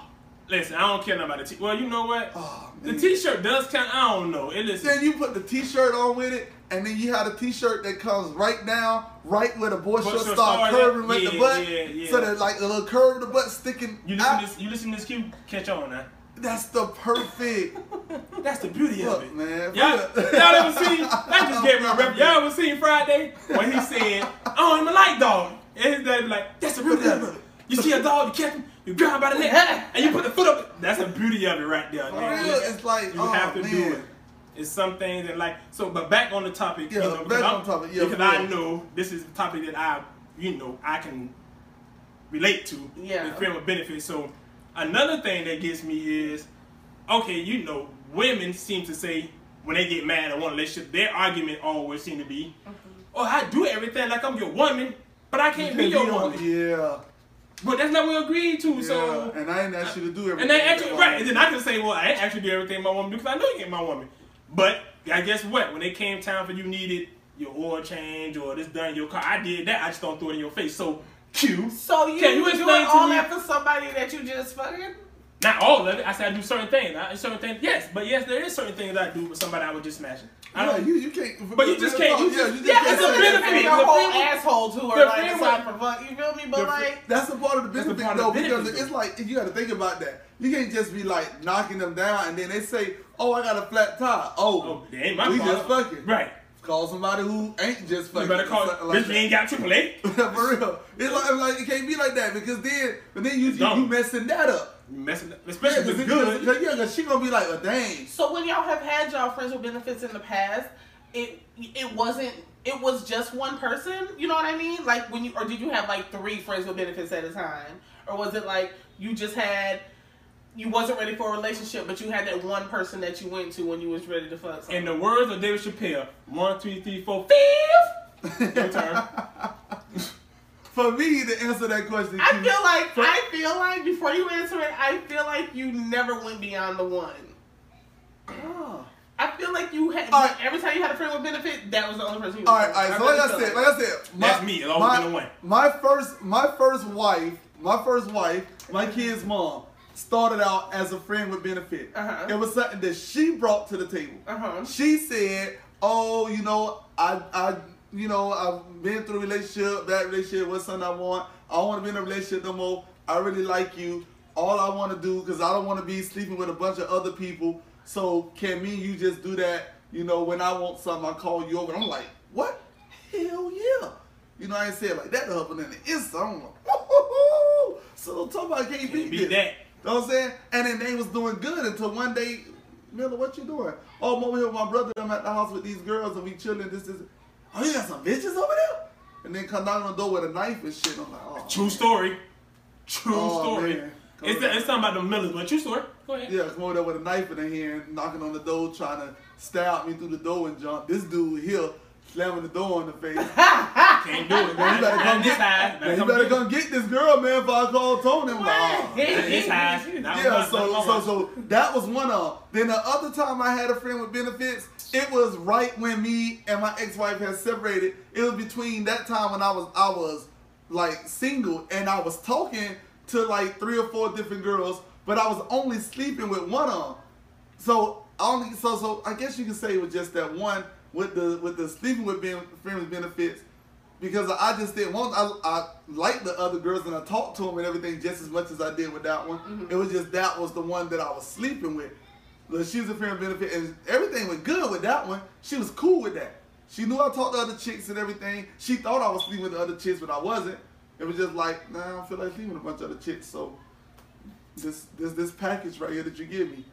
listen, I don't care about the t. Well, you know what? oh The t-shirt does count. I don't know. It listen. Then you put the t-shirt on with it, and then you have a t-shirt that comes right down, right where the boy short start curving yeah, with the butt, yeah, yeah. so that like a little curve of the butt sticking You listen out. this. You listen to this cue. Catch on now. That's the perfect. <laughs> That's the beauty of it. man. Y'all, y'all ever <laughs> seen? That just gave me a rep. Y'all ever seen Friday when he said, "I don't even like dog," and his daddy be like, "That's the beauty of it." You see a dog, you catch him, you grab by the neck, and you put the foot up. That's the beauty of it right there. For man. real, it's like you oh, have to man. do it. It's some things that like so. But back on the topic, Yeah, you know, back because on I'm- topic, yeah, because I know this is the topic that I, you know, I can relate to. Yeah. with friend with benefits. So another thing that gets me is, okay, you know, women seem to say when they get mad at one relationship, their argument always seem to be, mm-hmm. "Oh, I do everything like I'm your woman, but I can't be <laughs> your woman." Yeah. But that's not what we agreed to. yeah. So and I ain't asked you to do everything. and they actually right, I and then I can say, well, I ain't actually do everything my woman do because I know you ain't my woman. But I guess what? When it came time for you needed your oil change or this done in your car, I did that. I just don't throw it in your face. So Q. So you Can you doing explain to all me- that for somebody that you just fucking? Not all of it. I said I do certain things. I, certain things, yes, but yes, there is certain things I do with somebody I was just smashing. I don't. you, you can't. But you just can't- you Yeah, just- you just yeah, can't it's a benefit. that. Your whole friend- asshole to her like with- for fuck. You feel me? But like, That's a part of the benefit though, because benefit, it's like you got to think about that. You can't just be like knocking them down, and then they say, "Oh, I got a flat tire." Oh, Oh, that ain't my we just fucking. Right. Call somebody who ain't just fucking. You better call. something bitch, like we ain't got AAA. <laughs> For real, it's like, like it can't be like that because then, but then you you, you messing that up. You messing, up. Yeah, especially if because it's good. yeah, 'cause she gonna be like, "Oh, dang." so when y'all have had y'all friends with benefits in the past, it it wasn't. It was just one person. You know what I mean? Like when you or did you have like three friends with benefits at a time, or was it like you just had. You wasn't ready for a relationship, but you had that one person that you went to when you was ready to fuck. Something. In the words of David Chappelle, one, two, three, four, fifth. <laughs> Your turn. <laughs> For me to answer that question, I Q, feel like I feel like before you answer it, I feel like you never went beyond the one. Ah. I feel like you had All right. every time you had a friend with benefit, that was the only person you. All right, all right. So like I said, feel like I said, my, That's me. It's always my, been a one. My first, my first wife, my first wife, my kid's mom started out as a friend with benefit. Uh-huh. It was something that she brought to the table. Uh-huh. She said, "Oh, you know, I, I, you know, I've been through a relationship, bad relationship what's something I want. I don't want to be in a relationship no more. I really like you. All I want to do, because I don't want to be sleeping with a bunch of other people. So can me and you just do that? You know, when I want something, I call you over. And I'm like, what? Hell yeah. You know, I ain't say it like that to her, but in the instant, I'm like, woo So don't talk about can't Can't beat that. You know what I'm saying? And then they was doing good until one day, Miller, what you doing? Oh, I'm over here with my brother. I'm at the house with these girls and we chilling. This is. Oh, you got some bitches over there? And then come down on the door with a knife and shit. I'm like, oh. True story. True Oh, story. man. It's, it's something about the Millers, but true story. Go ahead. Yeah, come over there with a knife in her hand, knocking on the door, trying to stab me through the door and jump. This dude here slamming the door in the face. <laughs> Can't do it. Man, you better come Not this get, high. man, you better come get this girl, man, if I call Tony. I'm like, oh. Not this high. Yeah, so so so that was one of. Then the other time I had a friend with benefits, it was right when me and my ex-wife had separated. It was between that time when I was I was like single and I was talking to like three or four different girls, but I was only sleeping with one of them. So I only so so I guess you could say it was just that one with the with the sleeping with ben, friends benefits because I just didn't want I I liked the other girls and I talked to them and everything just as much as I did with that one. Mm-hmm. It was just that was the one that I was sleeping with. But she was a friend of benefit and everything went good with that one. She was cool with that. She knew I talked to other chicks and everything. She thought I was sleeping with the other chicks, but I wasn't. It was just like, nah, I don't feel like sleeping with a bunch of other chicks. So this this this package right here that you give me.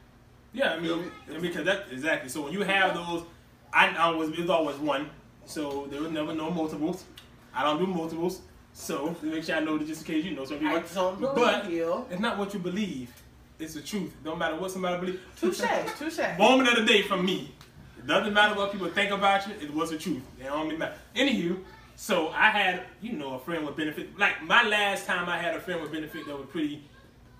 Yeah, I mean, I mean, because that exactly. So when you have those, I, I was it was always one, so there was never no multiples. I don't do multiples, so to make sure I know that just in case you know some people. I don't but you. it's not what you believe; it's the truth. Don't matter what somebody believes. Touche, touche. Moment of the day from me. It doesn't matter what people think about you. It was the truth. It only matter. Anywho, so I had you know a friend with benefit. Like my last time I had a friend with benefit that was pretty.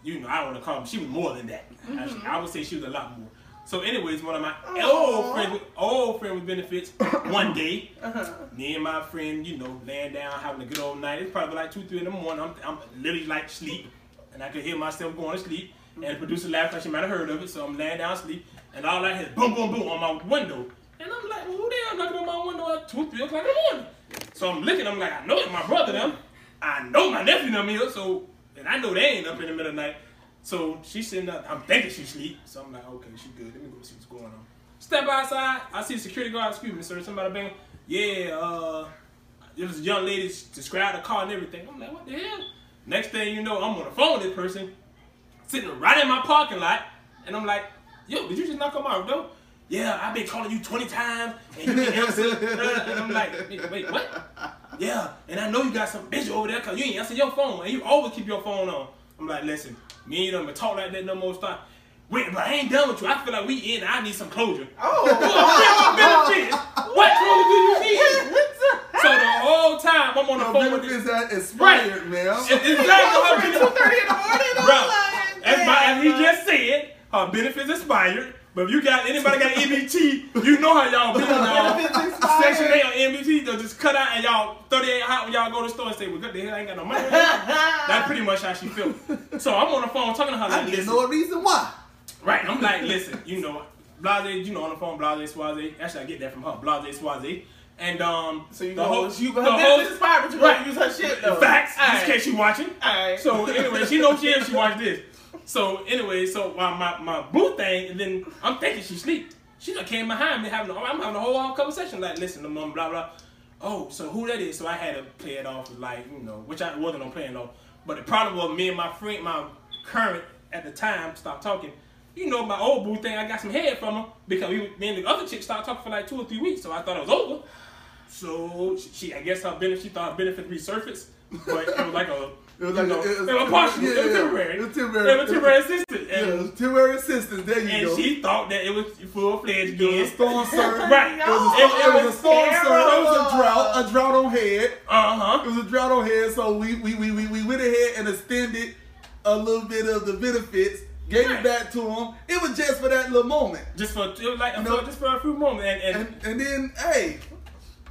You know, I don't want to call him. She was more than that. I, I would say she was a lot more. So, anyways, one of my Aw. old friends, with, old friend with benefits, <coughs> one day, Uh-huh. me and my friend, you know, laying down having a good old night. It's probably like two, three in the morning. I'm, I'm literally like sleep, and I could hear myself going to sleep. And the producer laughed like she might have heard of it, so I'm laying down asleep, and all I hear is boom, boom, boom on my window. And I'm like, well, who the hell knocking on my window at two, three o'clock in the morning? So I'm looking, I'm like, I know it's my brother them. I know my nephew them here, so and I know they ain't up in the middle of the night. So she's sitting up, I'm thinking she sleep. So I'm like, okay, she good. Let me go see what's going on. Step outside, I see a security guard, excuse me, sir, somebody bang. Yeah, uh, there was a young lady described the car and everything. I'm like, what the hell? Next thing you know, I'm on the phone with this person, sitting right in my parking lot, and I'm like, yo, did you just knock on my door? Yeah, I've been calling you 20 times, and you didn't answer. <laughs> And I'm like, wait, wait, what? Yeah, and I know you got some bitch over there because you ain't answer your phone, and you always keep your phone on. I'm like, listen, me and them been talk like that no more. Stop. Wait, but I ain't done with you. I feel like we in. I need some closure. Oh. <laughs> benefits. What closure do you need? <laughs> So the whole time I'm on the Your phone with this. benefits that expired, Right. man. It's exactly how <laughs> Two benefits. thirty in the morning. Bro, like, as, my, as he just said, her benefits expired. But if you got anybody got EBT, you know how y'all be now. <laughs> Benefits expired. Section 8 on EBT, they'll just cut out and y'all 38 hot when y'all go to the store and say, well, good the hell, I ain't got no money. <laughs> That's pretty much how she felt. So I'm on the phone talking to her I like, didn't listen. know a reason why. Right, I'm like, listen, you know, Blase, you know, on the phone, Blase Swaze. Actually, I get that from her, Blase Swaze. And um, So you the go, whole, you the go, whole, this is fine, but you Right. right. use her shit though. facts, just in case you watching. Alright. So anyway, she knows she is. She watched this. So anyway, so my my, my boo thing, and then I'm thinking she sleep. She done came behind me having. A, I'm having a whole, conversation like, listen, the mom, blah blah. Oh, so who that is? So I had to play it off like you know, which I wasn't on playing off. But the problem was me and my friend, my current at the time, stopped talking. You know, my old boo thing, I got some head from her because we, me and the other chick stopped talking for like two or three weeks. So I thought it was over. So she, I guess her benefit, she thought benefit resurfaced, but it was like a. It was you like know, a, it was, it was partial. yeah, it was temporary. It was temporary. It was temporary assistant. Yeah, it was temporary assistance. There you and go. And she thought that it was full fledged it was a storm surge. <laughs> Right. It was a, storm- it was a storm surge. It was a drought. A drought on head. Uh huh. It was a drought on head. So we we, we, we, we went ahead and extended a little bit of the benefits. Gave Right. it back to him. It was just for that little moment. Just for it was like You know- for, just for a few moments. And, and, And and then hey,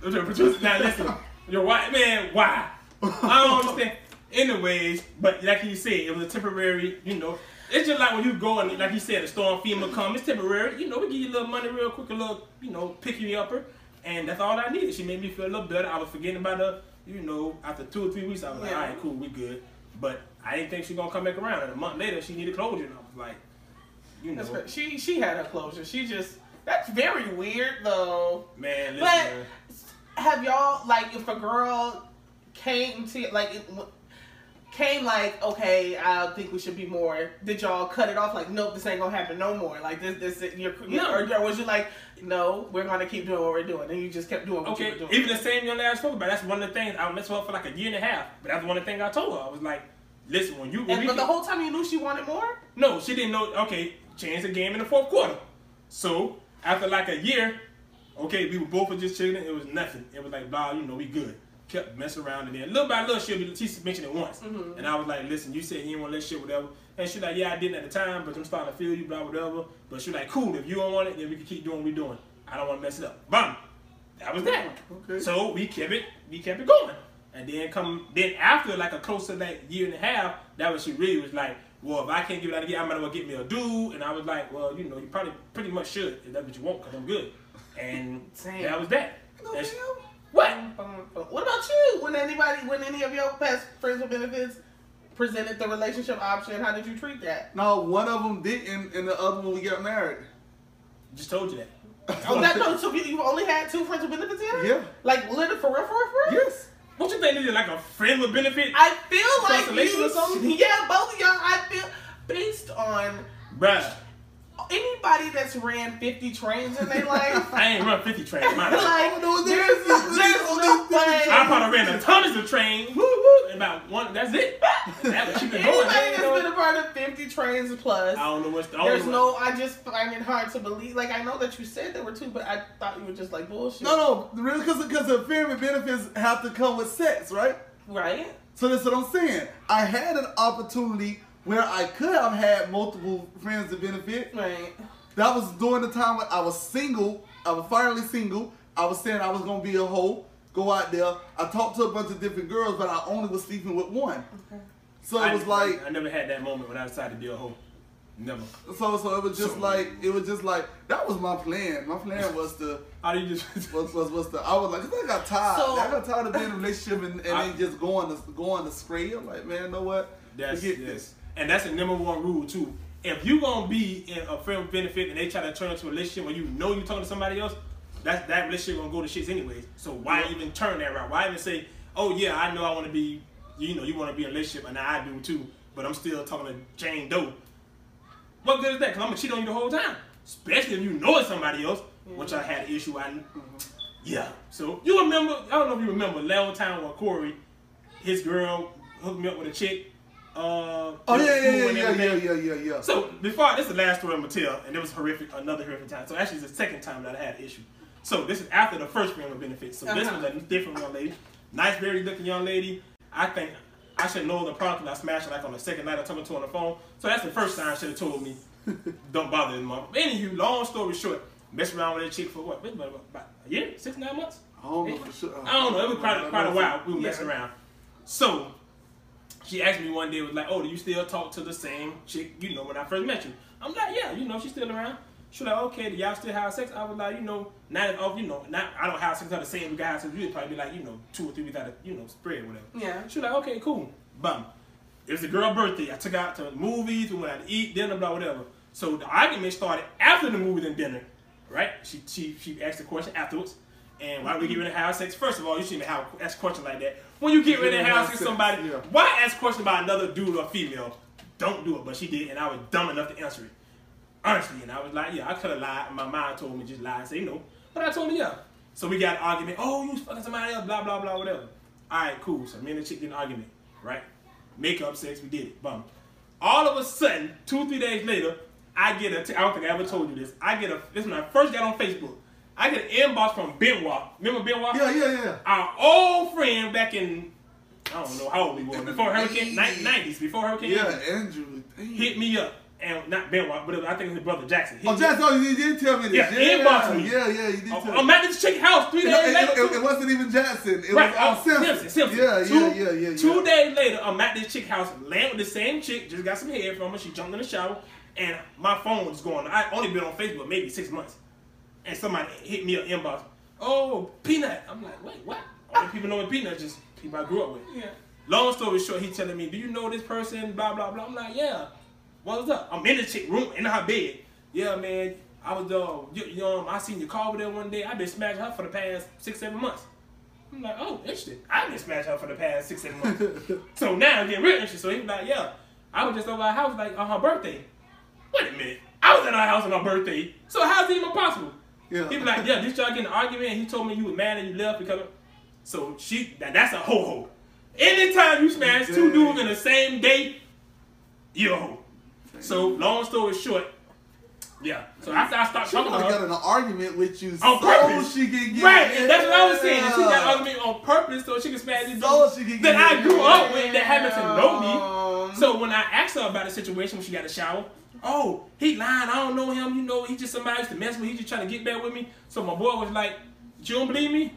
<laughs> now listen, your white man, why? I don't <laughs> understand. Anyways, but like you said, it was a temporary. You know, it's just like when you go and like you said, the storm FEMA come. It's temporary. You know, we give you a little money real quick, a little you know pick you upper, and that's all I needed. She made me feel a little better. I was forgetting about her. You know, after two or three weeks, I was like, all right, cool, we good. But I didn't think she was gonna come back around. And a month later, she needed closure, and I was like, you know, That's She she had her closure. She just that's very weird though. man, listen. But have y'all like if a girl came to like it, came like okay I think we should be more did y'all cut it off like nope this ain't gonna happen no more like this this you're, No. or, or was you like no we're gonna keep doing what we're doing and you just kept doing what you Okay, were doing even the same young lady I spoke about, that's one of the things I messed with her for like a year and a half. But that's one of the things I told her. I was like, listen, when you when and but the whole time you knew she wanted more No, she didn't know. Okay, change the game in the fourth quarter. So after like a year, okay, we were both were just chilling. It was nothing. It was like blah, you know, we good. Kept messing around and then little by little she'll be she mentioned it once, mm-hmm. and I was like, listen, you said you didn't want to let shit whatever, and she like, yeah, I didn't at the time, but I'm starting to feel you, blah whatever. But she like, cool, if you don't want it, then we can keep doing what we're doing. I don't want to mess it up. Bam. That was that. Okay. So we kept it, we kept it going. And then come then after like a close to like year and a half, that was she really was like, well, if I can't give it out again, I might as well get me a dude. And I was like, well, you know, you probably pretty much should if that's what you want, cause I'm good. And <laughs> Damn. that was that. No, And she- damn. What? what about you when anybody when any of your past friends with benefits presented the relationship option how did you treat that No, one of them didn't, and the other one we got married. Just told you that. oh that no so you you only had two friends with benefits here Yeah. like literally for real for real for real Yes. What you think this is like a friend with benefit? I feel like you, or something? <laughs> Yeah, both of y'all. I feel based on Bruh, anybody that's ran fifty trains in their life. <laughs> I ain't run 50 trains. My like, no, there's, there's- there's, there's no way. I probably ran a tonnage of trains. Woo woo. About one. That's it. That was keep it going. Anybody I ain't that's know- been a part of fifty trains plus. I don't know what's. I don't There's know no. I just find it hard to believe. Like I know that you said there were two, but I thought you were just like bullshit. No, no, really, because because the family benefits have to come with sex, right? Right. So that's what I'm saying. I had an opportunity where I could have had multiple friends to benefit, Right. that was during the time when I was single. I was finally single. I was saying I was gonna be a hoe, go out there. I talked to a bunch of different girls, but I only was sleeping with one. Okay. So it was I, like, I never had that moment when I decided to be a hoe. Never. so so it was just So- like, it was just like that was my plan. My plan was to. <laughs> How do you just? <laughs> Was, was, was the, I was like, 'cause I got tired. So- I got tired of being in a relationship and, and I- then just going to going to stray. I'm like, man, know what? That's Forget yes. this. And that's the number one rule too. If you gonna be in a friend benefit and they try to turn into a relationship where you know you're talking to somebody else, that that relationship gonna go to shits anyways. So why Yeah. even turn that route? Why even say, oh yeah, I know I want to be, you know, you want to be in a relationship and I do too, but I'm still talking to Jane Doe. What good is that? Cause I'm gonna cheat on you the whole time, especially if you know it's somebody else, which I had an issue. I mm-hmm. yeah. So you remember? I don't know if you remember. Long time when Corey, his girl hooked me up with a chick. Uh, Oh yeah, yeah, yeah, yeah, yeah, yeah, yeah, yeah. So before this is the last story I'm gonna tell, and it was horrific, another horrific time. So actually, it's the second time that I had an issue. So this is after the first friend with benefits. So this Uh-huh. was a different young lady, nice, very looking young lady. I think I should know the product and I smashed her like on the second night I talking to her on the phone. So that's the first time she should have told me, <laughs> don't bother this mom. Anywho, long story short, messed around with that chick for what? About about a year, six, nine months. I don't know for sure. I don't know. It was quite a, quite a while. We were Yeah. messing around. So she asked me one day, was like, "Oh, do you still talk to the same chick? You know, when I first met you?" I'm like, "Yeah, you know, she's still around." She like, "Okay, do y'all still have sex?" I was like, "You know, not off, you know, not I don't have sex with the same guy, So you'd probably be like, you know, two or three weeks out of, you know, spread or whatever." Yeah. She like, "Okay, cool." Bum. It was the girl birthday. I took her out to movies. We went out to eat, dinner, blah, whatever. So the argument started after the movies and dinner, right? She she she asked the question afterwards. And why we get to have sex? First of all, you shouldn't have ask a question like that. When you get ready to have sex with somebody, Yeah. why ask a question about another dude or female? Don't do it. But she did, and I was dumb enough to answer it. Honestly, and I was like, yeah, I could have lied. My mind told me just lie and say no. But I told her, yeah. So we got an argument. Oh, you was fucking somebody else, blah, blah, blah, whatever. All right, cool. So me and the chick did an argument, right? Makeup, sex, we did it. Bum. All of a sudden, two, three days later, I get a, t- I don't think I ever told you this. I get a, this is when I first got on Facebook. I get an inbox from Benoit. Remember Benoit? Yeah, yeah, yeah. Our old friend back in, I don't know how old we were, before Hurricane, ni- 90s, before Hurricane Yeah, Andrew. Hit me up. And not Benoit, but was- I think it was his brother Jackson. Hit Oh, Jackson, oh, you did tell me this. Yeah, Yeah, inbox me. yeah, yeah, you did up. tell I'm me. at this chick house three It, days it, later. it, it wasn't even Jackson. It Right, was oh, Simpson. Simpson, Simpson. Yeah, two, yeah, yeah, yeah, yeah. Two days later, I'm at this chick house, laying with the same chick, just got some hair from her. She jumped in the shower, and my phone was going. I only been on Facebook maybe six months, and somebody hit me up inbox. Oh, Peanut. I'm like, wait, what? Only people know what Peanut just people I grew up with. Yeah. Long story short, he telling me, do you know this person? Blah blah blah. I'm like, yeah. What's up? I'm in the chick room in her bed. Yeah, man. I was uh, you, you know, I seen you call with her one day. I've been smashing her for the past six, seven months. I'm like, oh, interesting. I've been smashing her for the past six, seven months. <laughs> so now I'm getting real interested. So he was like, yeah. I was just over our house like on her birthday. Wait a minute. I was at our house on her birthday. So how's it even possible? Yeah. He was like, yeah, this y'all getting an argument. And he told me you were mad and you left because. Of... So she, that, that's a ho ho. Anytime you smash two dudes in the same day, you're a hoe. So long story short, yeah. So after I stopped She talking to her, got in an argument with you On so purpose. she can get right, and that's what I was saying. She got argument on purpose so she can smash these So dudes she can that get I grew up with that happened to know me. So when I asked her about the situation when she got a shower, oh, he lying. I don't know him. You know, he just somebody used to mess with. me. He just trying to get back with me. So my boy was like, "You don't believe me?"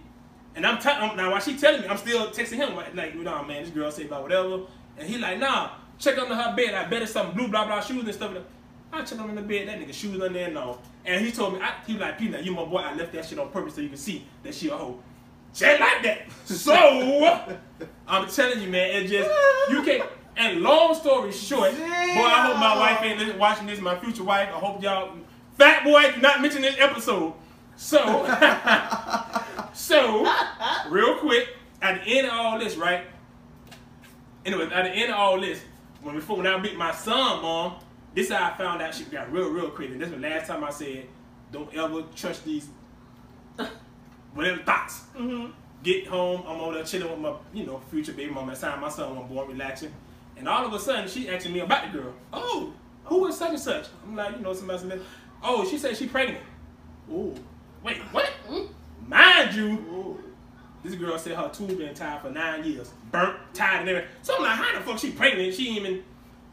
And I'm telling now while she telling me, I'm still texting him like, like, you know, man, this girl say about whatever. And he like, nah, check under her bed. I bet it's some blue blah blah shoes and stuff. I check under the bed. That nigga shoes under there and all. And he told me, I, he like, Peanut, you my boy. I left that shit on purpose so you can see that she a hoe. Just like that. So <laughs> I'm telling you, man, it just you can't. And long story short, boy, I hope my wife ain't watching this. My future wife. I hope y'all, fat boy, do not mention this episode. So, <laughs> so real quick, at the end of all this, right? Anyway, at the end of all this, when before when I beat my son, mom, this is how I found out she got real, real quick. crazy. This was the last time I said, don't ever trust these whatever thoughts. Mm-hmm. Get home, I'm over there chilling with my, you know, future baby mama. The time, my son was born, relaxing. And all of a sudden, she asking me about the girl. Oh, who is such and such? I'm like, you know, somebody said, oh, she said she pregnant. Ooh. Wait, what? Mm-hmm. Mind you, Ooh. this girl said her tube been tied for nine years, burnt, tied, and everything. So I'm like, how the fuck she pregnant? She even.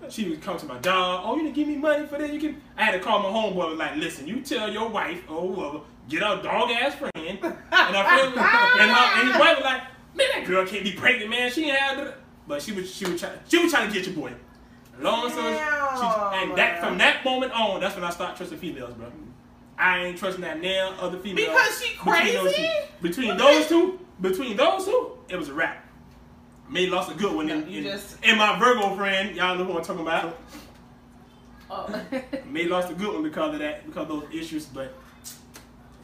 She would come to my dog. Oh, you didn't give me money for that. You can. I had to call my homeboy. Like, listen, you tell your wife or whoever, get a dog ass friend. And, I feel, and, her, and his wife was like, man, that girl can't be pregnant, man. She ain't it. But she was she was trying she was trying to get your boy. Long story, she, and that from that moment on, that's when I started trusting females, bro. I ain't trusting that now other females. Because she Between those crazy? two, between those two, between those two, it was a wrap. May lost a good one. in, you in, just- and my Virgo friend, y'all know who I'm talking about. Oh. <laughs> May lost a good one because of that, because of those issues. But that's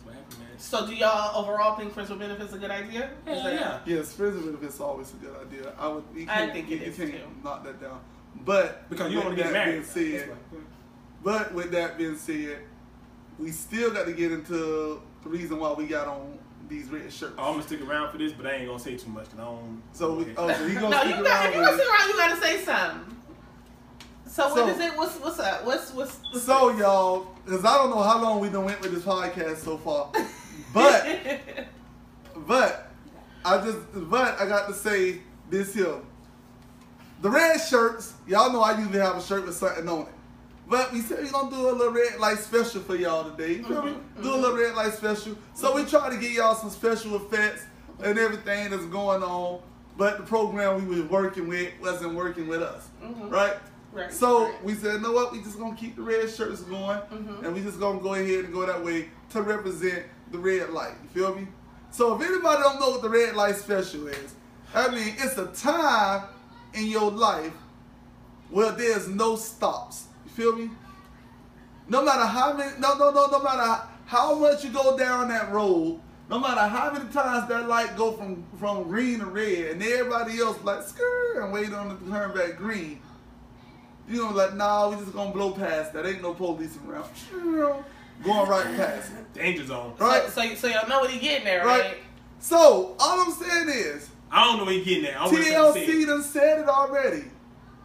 what happened, man. So do y'all overall think friends with benefits a good idea? Is Yeah, that- yeah. Yes, friends with benefits is always a good idea. I would. You I can't, think you, it is, you can't too. knock that down. But Because you don't want with to get that married. being said, why. but with that being said, we still got to get into the reason why we got on these red shirts. I'm gonna stick around for this, but I ain't gonna say too much because I don't. So we, oh, so he gonna <laughs> No, stick you got. around If you with gonna it. sit around, you gotta say something. So, So- what is it? What's what's up? What's what's, what's So y'all, because I don't know how long we done went with this podcast so far, <laughs> but <laughs> but I just but I got to say this here. The red shirts, y'all know I usually have a shirt with something on it. But we said we're gonna do a little red light special for y'all today. You feel me? Do a little red light special. So we try to get y'all some special effects and everything that's going on. But the program we was working with wasn't working with us. Mhm. Right? Right, So right. we said, you know what? We just gonna keep the red shirts going, Mhm. and we just gonna go ahead and go that way to represent the red light. You feel me? So if anybody don't know what the red light special is, I mean it's a time in your life where there's no stops. You feel me? No matter how many, no, no, no, no matter how much you go down that road, no matter how many times that light go from from green to red, and everybody else like skirt and wait on it to turn back green. You know, like, nah, we just gonna blow past that. Ain't no police around. Going right past it. Danger zone. Right? So, so, so y'all know what he getting there, right? Right. So, all I'm saying is, I don't know what he getting there. I want TLC done said it already.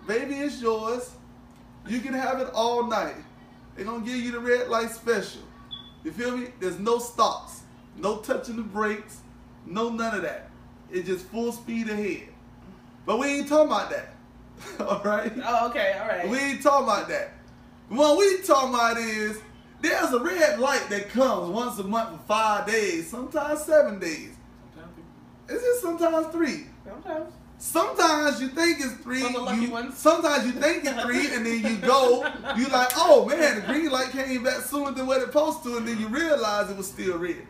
Baby, it's yours. You can have it all night. They're gonna give you the red light special. You feel me? There's no stops, no touching the brakes, no none of that. It's just full speed ahead. But we ain't talking about that. <laughs> all right? Oh, okay, all right. We ain't talking about that. What we talking about is there's a red light that comes once a month for five days, sometimes seven days. It's just sometimes three. Sometimes. Sometimes you think it's three. For the lucky you- ones. Sometimes you think it's three, and then you go. You like, oh man, the green light came back sooner than what it supposed to, and then you realize it was still red. <laughs>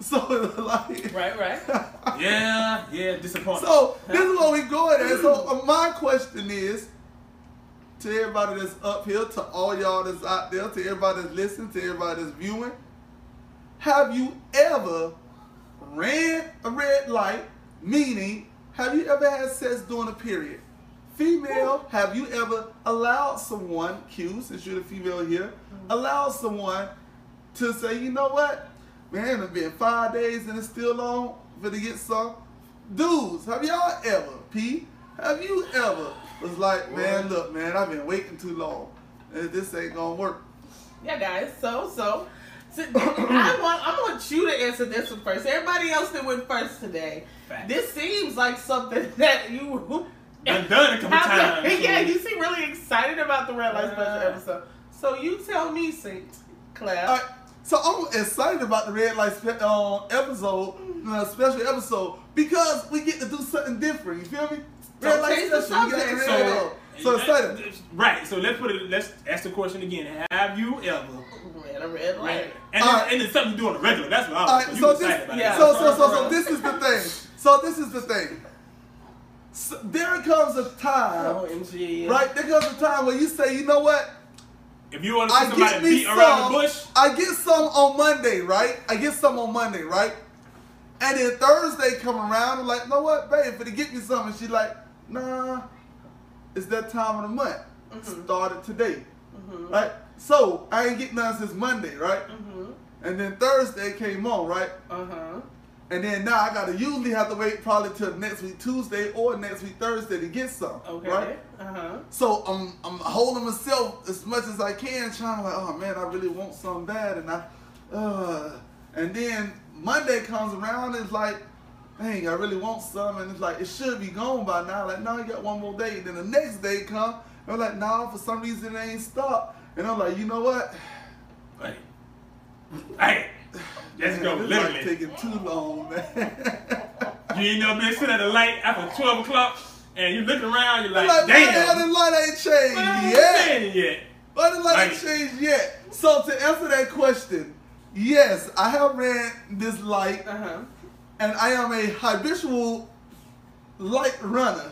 So like, Right, right. <laughs> Yeah, yeah, disappointed. So this is what we going at. So uh, my question is to everybody that's up here, to all y'all that's out there, to everybody that's listening, to everybody that's viewing. Have you ever ran a red light? Meaning, have you ever had sex during a period? Female, have you ever allowed someone, Q, since you're the female here, mm-hmm. allowed someone to say, you know what? Man, it's been five days and it's still on for to get some. Dudes, have y'all ever, P, have you ever was like, man, look, man, I've been waiting too long. and This ain't gonna work. Yeah, guys. So, so, so <coughs> I want I want you to answer this one first. Everybody else that went first today. Facts. This seems like something <laughs> that you. Done done a couple have- times. <laughs> Yeah, you seem really excited about the Red Light Special Yeah. episode. So you tell me, Saint Claire. All right, so I'm excited about the red light spe- uh, episode, uh, special episode, because we get to do something different. You feel me? Red So light change the special. we subject. So, light. Uh, so excited. Uh, right. So let's put it. Let's ask the question again. Have you ever? Red, a red light. And, All it's, right. and it's something you do on a regular. That's what I All was. right, so this, about Yeah. so, so, so, so <laughs> this is the thing. So this is the thing. So there comes a time, oh, OMG. right? There comes a time where you say, you know what? If you want to see I somebody get me beat some. around the bush, I get some on Monday, right? I get some on Monday, right? And then Thursday come around and like, you know what, babe, for to get me something. She like, nah, it's that time of the month. Mhm. Started today, Mhm. right? So I ain't getting none since Monday, right? Mhm. And then Thursday came on, right? Uh huh. And then now I gotta usually have to wait probably till next week Tuesday or next week Thursday to get some, Okay. right? Uh huh. So I'm I'm holding myself as much as I can, trying to like, oh man, I really want something bad, and I, uh, and then Monday comes around, and it's like, dang, I really want some, and it's like it should be gone by now. Like, no, you got one more day. Then the next day come, and I'm like, nah, for some reason it ain't stopped. And I'm like, you know what? Hey, hey, let's Man, go. This Literally, like taking too long, man. <laughs> you ain't never been sitting at the light after twelve o'clock, and you looking around, you're I'm like, like, man, damn, the light ain't changed man, I yet. it yet. Why the light ain't changed yet? So to answer that question, yes, I have ran this light, Uh huh. And I am a habitual light runner.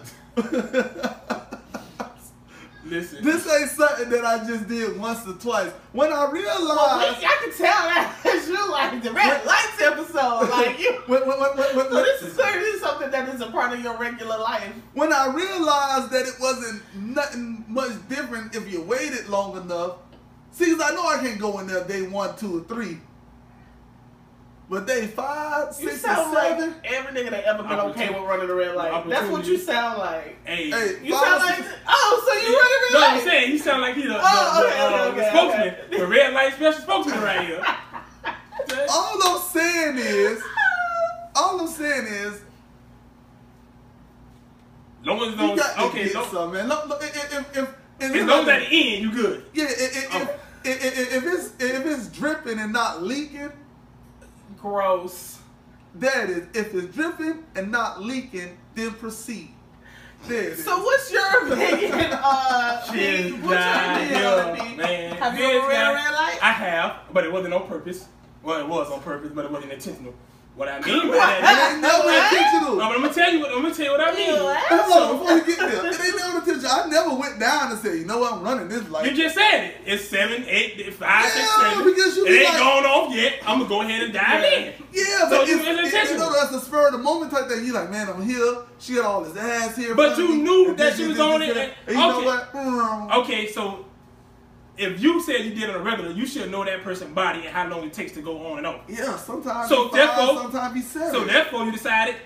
Listen, this ain't something that I just did once or twice. When I Well, realized, we, I can tell that <laughs> you like the red lights episode. Like you. <laughs> when, when, when, So this is certainly something that is a part of your regular life. when I realized that it wasn't nothing much different if you waited long enough. See, 'cause I know I can't go in there day one, two, or three. But they five, You sound seven. like every nigga that ever been okay with running the red light. That's what you sound like. hey, Hey, You five, sound like Oh, so you running the No, red I'm saying he sound like he the, the, Oh, the, okay, uh, okay, okay, spokesman, okay. the red light special spokesman right here. <laughs> all I'm saying is, all I'm saying is, Long as you those, got to okay, get long, some, man. Look, look, if, if, if, and as long at the end, you good. yeah, if, if, Okay. if, if, if it's if it's dripping and not leaking, Gross. that is. If it's dripping and not leaking, then proceed. There it is. So what's your <laughs> opinion? Uh, Shit, what's your opinion on it, B? man. Have you ever guy- a red light? I have, but it wasn't on purpose. Well, it was on purpose, but it wasn't intentional. What I mean by What? it that ain't never What? intentional. is, I'm gonna tell you what I'm gonna tell you what I mean. What? Hold on, before we get there, it ain't never intentional. I never went down and said, you know what, I'm running this light. You just said it. It's seven, eight, five, six, Yeah, seven. because you it be ain't like- gone off yet. I'm gonna go ahead and dive Yeah. in. Yeah, So but you- it's, it's it, you intentional. know that's the spur of the moment type thing. You like, man, I'm here. She got all this ass here. But for you me, knew and that this, she this, was this, on this, it, that. and- And you know okay. what? Mm. Okay, so if you said you did it on a regular, you should know that person's body and how long it takes to go on and off. Yeah, sometimes So be five, therefore- sometimes be seven. So therefore, you decided,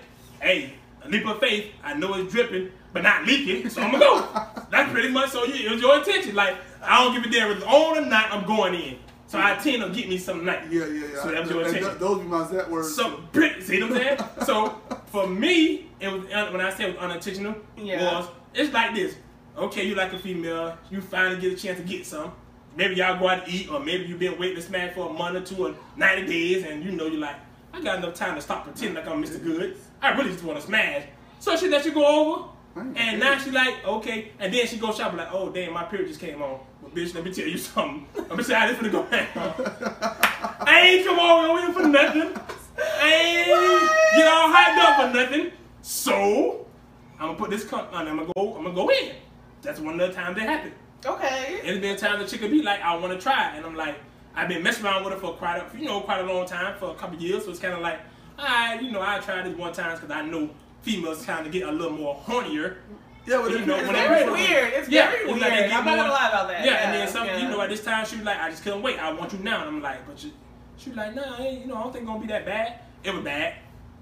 hey, a leap of faith. I know it's dripping, but not leaking, so I'm gonna go. <laughs> That's pretty much so. You, it was your intention. Like I don't give a damn if it's on or not. I'm going in. So I tend to get me some night. yeah, yeah, yeah. So that was your And th- intention. those be my Z words. So pretty, <laughs> see what I'm saying? <laughs> so for me, it was uh, when I say it was unintentional. Yeah. Was it's like this. Okay, you like a female. You finally get a chance to get some. Maybe y'all go out to eat, or maybe you've been waiting to smash for a month or two or 90 days, and you know you're like, I got enough time to stop pretending like I'm Mr. Good. I really just want to smash. So she let you go over, and now she like, okay, and then she go shopping like, oh damn, my period just came on. Well, bitch, let me tell you <laughs> something. Let me tell you how this finna go down. <laughs> I ain't come over here for nothing. I ain't get all hyped up for nothing. So I'm gonna put this cup on. I'm gonna go. I'm gonna go in. That's one of the times that happened. Okay. It's been times the chick would be like, I want to try, and I'm like, I've been messing around with her for quite a, you know, quite a long time, for a couple years. So it's kind of like, I, you know, I tried this one time because I know females kind of get a little more hornier. yeah, but you know, it's when It's very weird. It's Yeah, very it's weird. like they I'm not more- gonna lie about that. Yeah, and then some, yeah. you know, at this time she was like, I just couldn't wait. I want you now. And I'm like, but you, she was like, nah, you know, I don't think it's gonna be that bad. It was bad.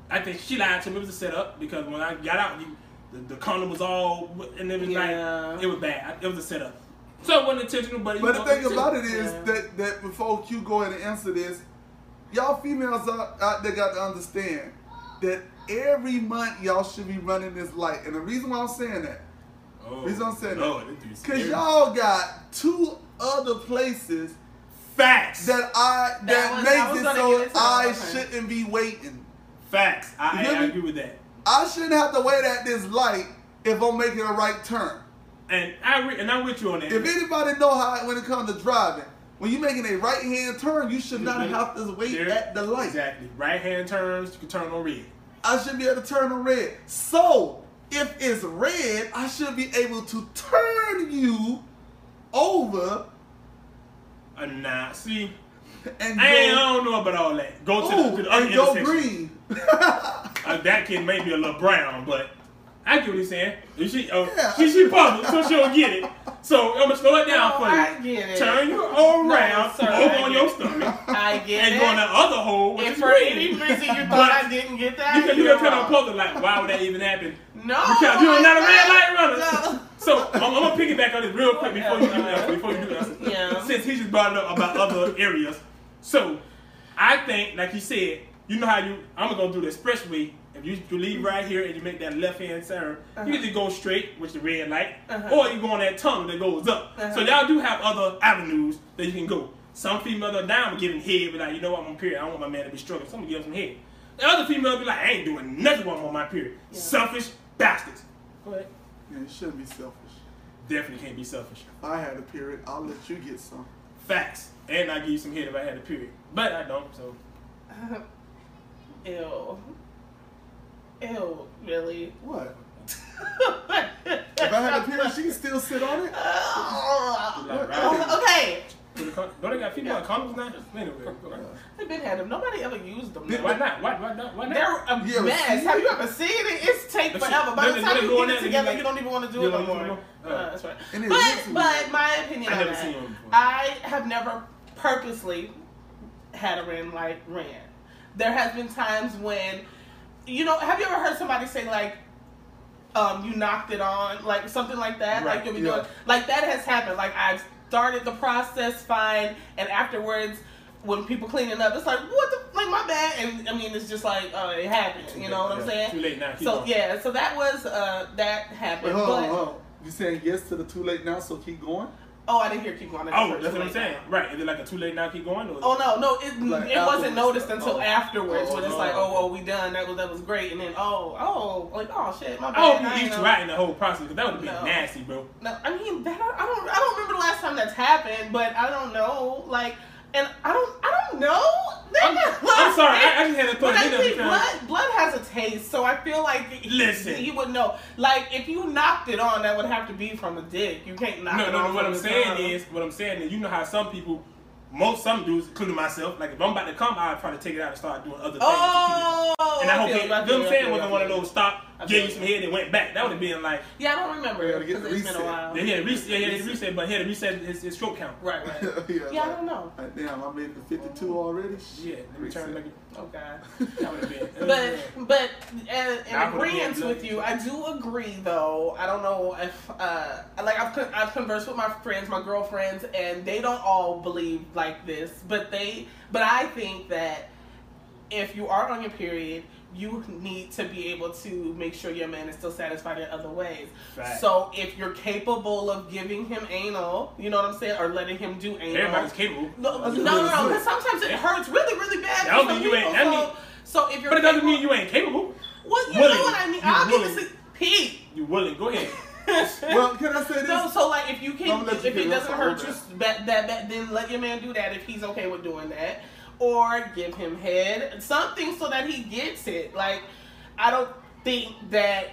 I think she lied to me. It was a setup because when I got out, you, the, the condom was all, and it was Yeah. like, it was bad. It was a setup. So it wasn't intentional, but you But the thing it's- about it is Yeah. that that before Q go ahead and answer this, y'all females out, out there got to understand that every month y'all should be running this light. And the reason why I'm saying that, Oh, reason I'm saying Lord, that, because y'all got two other places facts. that I That that, was- I make it so get I okay. shouldn't be waiting. facts. I, I, I agree with that. I shouldn't have to wait at this light if I'm making a right turn. And I re- and I'm with you on that. If anybody know how when it comes to driving, when you're making a right hand turn, you should not have to wait There- at the light. Exactly. Right hand turns, you can turn on red. I should be able to turn on red. So if it's red, I should be able to turn you over And nah, see, and I, I don't know about all that. Go to ooh, the, to the other and go green. <laughs> Uh, that kid may be a little brown, but I get what he's saying. She, oh, Yeah. she, she puzzled, so she'll get it. So I'm gonna slow it down No, for you. I get it. Turn you all No, around, sir, over on your stomach, I get and it. go in the other hole, if is for any reason you thought I didn't get that, You can you you're kind of puzzle like, why would that even happen? No, Because you're not a red light runner. No. So I'm, I'm gonna piggyback on this real quick before you do that. Before you do that, Yeah. since he just brought it up about other areas. So I think, like you said, you know how you I'm gonna go through the expressway If you, you leave right here and you make that left hand turn, Uh-huh. you either go straight, which the red light, Uh-huh. or you go on that tunnel that goes up. Uh-huh. So y'all do have other avenues that you can go. Some females are down with giving head, be like, you know what, I'm on period. I don't want my man to be struggling. Some give him some head. The other females be like, I ain't doing nothing while I'm on my period. Yeah. Selfish bastards. Go ahead. Yeah, you shouldn't be selfish. Definitely can't be selfish. If I had a period, I'll let you get some. Facts. And I give you some head if I had a period. But I don't, so. <laughs> Ew. Ew, really? What? <laughs> If I had a period, she can still sit on it. Oh, <laughs> okay. Don't they got female condoms now? Anyway, go ahead. I've been had them. Nobody ever used them. Did- Why not? Why, why not? Why not? They're a You ever mess. seen Have you ever seen it? It's take That shit- forever. By the time you go get it together, you you don't even want to do it no more. even Uh, that's right. And But but my opinion I on that, seen one before. I have never purposely had a ran like ran. There has been times when, you know, have you ever heard somebody say like, um, you knocked it on, like something like that, Right, like you'll be yeah. doing, like that has happened. Like I've started the process fine, and afterwards. When people cleaning up, it's like what the like my bad, and I mean it's just like uh, it happened. You know what I'm saying? Too late now. So on. yeah, so that was uh that happened. Wait, hold on, but hold on. You saying yes to the too late now, so keep going? Oh, I didn't hear keep going. I just Oh, heard that's what I'm saying. now. Right. Is it like a too late now? Keep going? Or Oh no, no, it, Like it wasn't afterwards. noticed until Oh. afterwards Oh, when it's oh, like, oh. oh, well, we done. That was that was great, and then oh, oh, like oh shit, my oh, bad. I hope you ain't eat know. right in the whole process because that would have been No. nasty, bro. No, I mean that I don't I don't remember the last time that's happened, but I don't know, like, and I don't I don't know. I'm, I'm sorry. I, I just had to But it in there blood, blood has a taste, so I feel like Listen. he would know. Like if you knocked it on, that would have to be from a dick. You can't knock no, it no, on no. What I'm saying tongue. is, what I'm saying is, you know how some people, most some dudes, including myself, like if I'm about to come, I'd probably take it out and start doing other things. to keep it. Oh, And I hope feel it, you, you know what feel I'm saying? Wasn't you, one of those stop, I gave you some head and went back. That would have been like, Yeah, I don't remember We because it's been a reset. while. they had a reset, yeah, he had a reset, but he had a reset his, his stroke count. Right, right. <laughs> yeah, Yeah, I don't know. like, damn, I made it to 52 already. Yeah, let me turn Reset. Like Okay. that would have been. But but uh, in Nah, agreement with you, I do agree though. I don't know if uh like I've con- I've conversed with my friends, my girlfriends, and they don't all believe like this. But they but I think that if you are on your period, you need to be able to make sure your man is still satisfied in other ways. Fact. So if you're capable of giving him anal, you know what I'm saying, or letting him do anal, Everybody's capable. no, no, no, what no, because sometimes it hurts really, really bad. That don't mean you ain't- people, that so, so if you're But it doesn't capable- mean you ain't capable. Well, you willing. know what I mean. I'll give you Obviously, Pete. You willing? Go ahead. <laughs> Well, can I say this? no, so like if you can, gonna if it doesn't hurt on you that. that, that, that, then let your man do that if he's okay with doing that, or give him head something so that he gets it. Like I don't think that.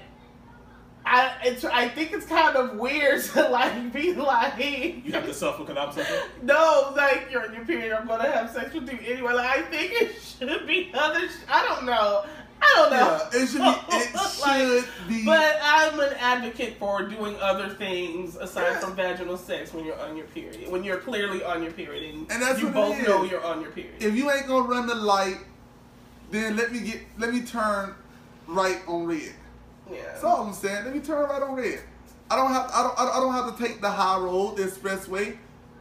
I it's, I think it's kind of weird <laughs> to like be like You have to suffer because I'm suffering. <laughs> no like you're in your period I'm gonna have sex with you anyway like I think it <laughs> should be other I don't know I don't know Yeah, it should be. <laughs> It Like, should be. But I'm an advocate for doing other things aside from vaginal sex when you're on your period. When you're clearly on your period and, And that's you both know you're on your period. if you ain't gonna run the light, then let me get. Let me turn right on red. yeah. That's all I'm saying. Let me turn right on red. I don't have. I don't. I don't- have to take the high road, the expressway.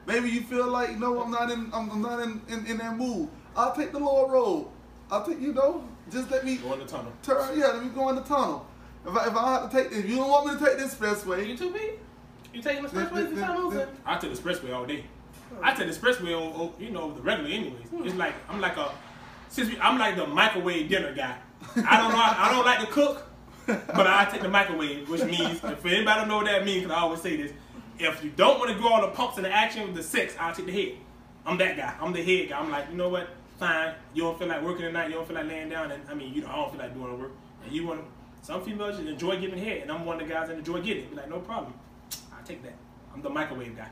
Maybe you feel like no, I'm not in. I'm, I'm not in, in in that mood. I'll take the lower road. I'll take. You know, just let me Go in the tunnel. turn. Yeah, let me go in the tunnel. If I, if I have to take, if you don't want me to take this expressway, you too, Pete? You taking the expressway Then- place to time then- I take the expressway all day. Oh. I take the expressway, on, on, you know, the regular anyways. Hmm. It's like I'm like a since we, I'm like the microwave dinner guy. I don't know. I don't like to cook, but I take the microwave, which means if anybody don't know what that means, 'cause I always say this: if you don't want to go all the pumps and the action with the sex, I'll take the head. I'm that guy. I'm the head guy. I'm like, you know what? Fine. You don't feel like working tonight. You don't feel like laying down, and I mean, you know, I don't feel like doing the work. And you want. Some females just enjoy giving head, and I'm one of the guys that enjoy getting it. Be like, no problem. I take that. I'm the microwave guy.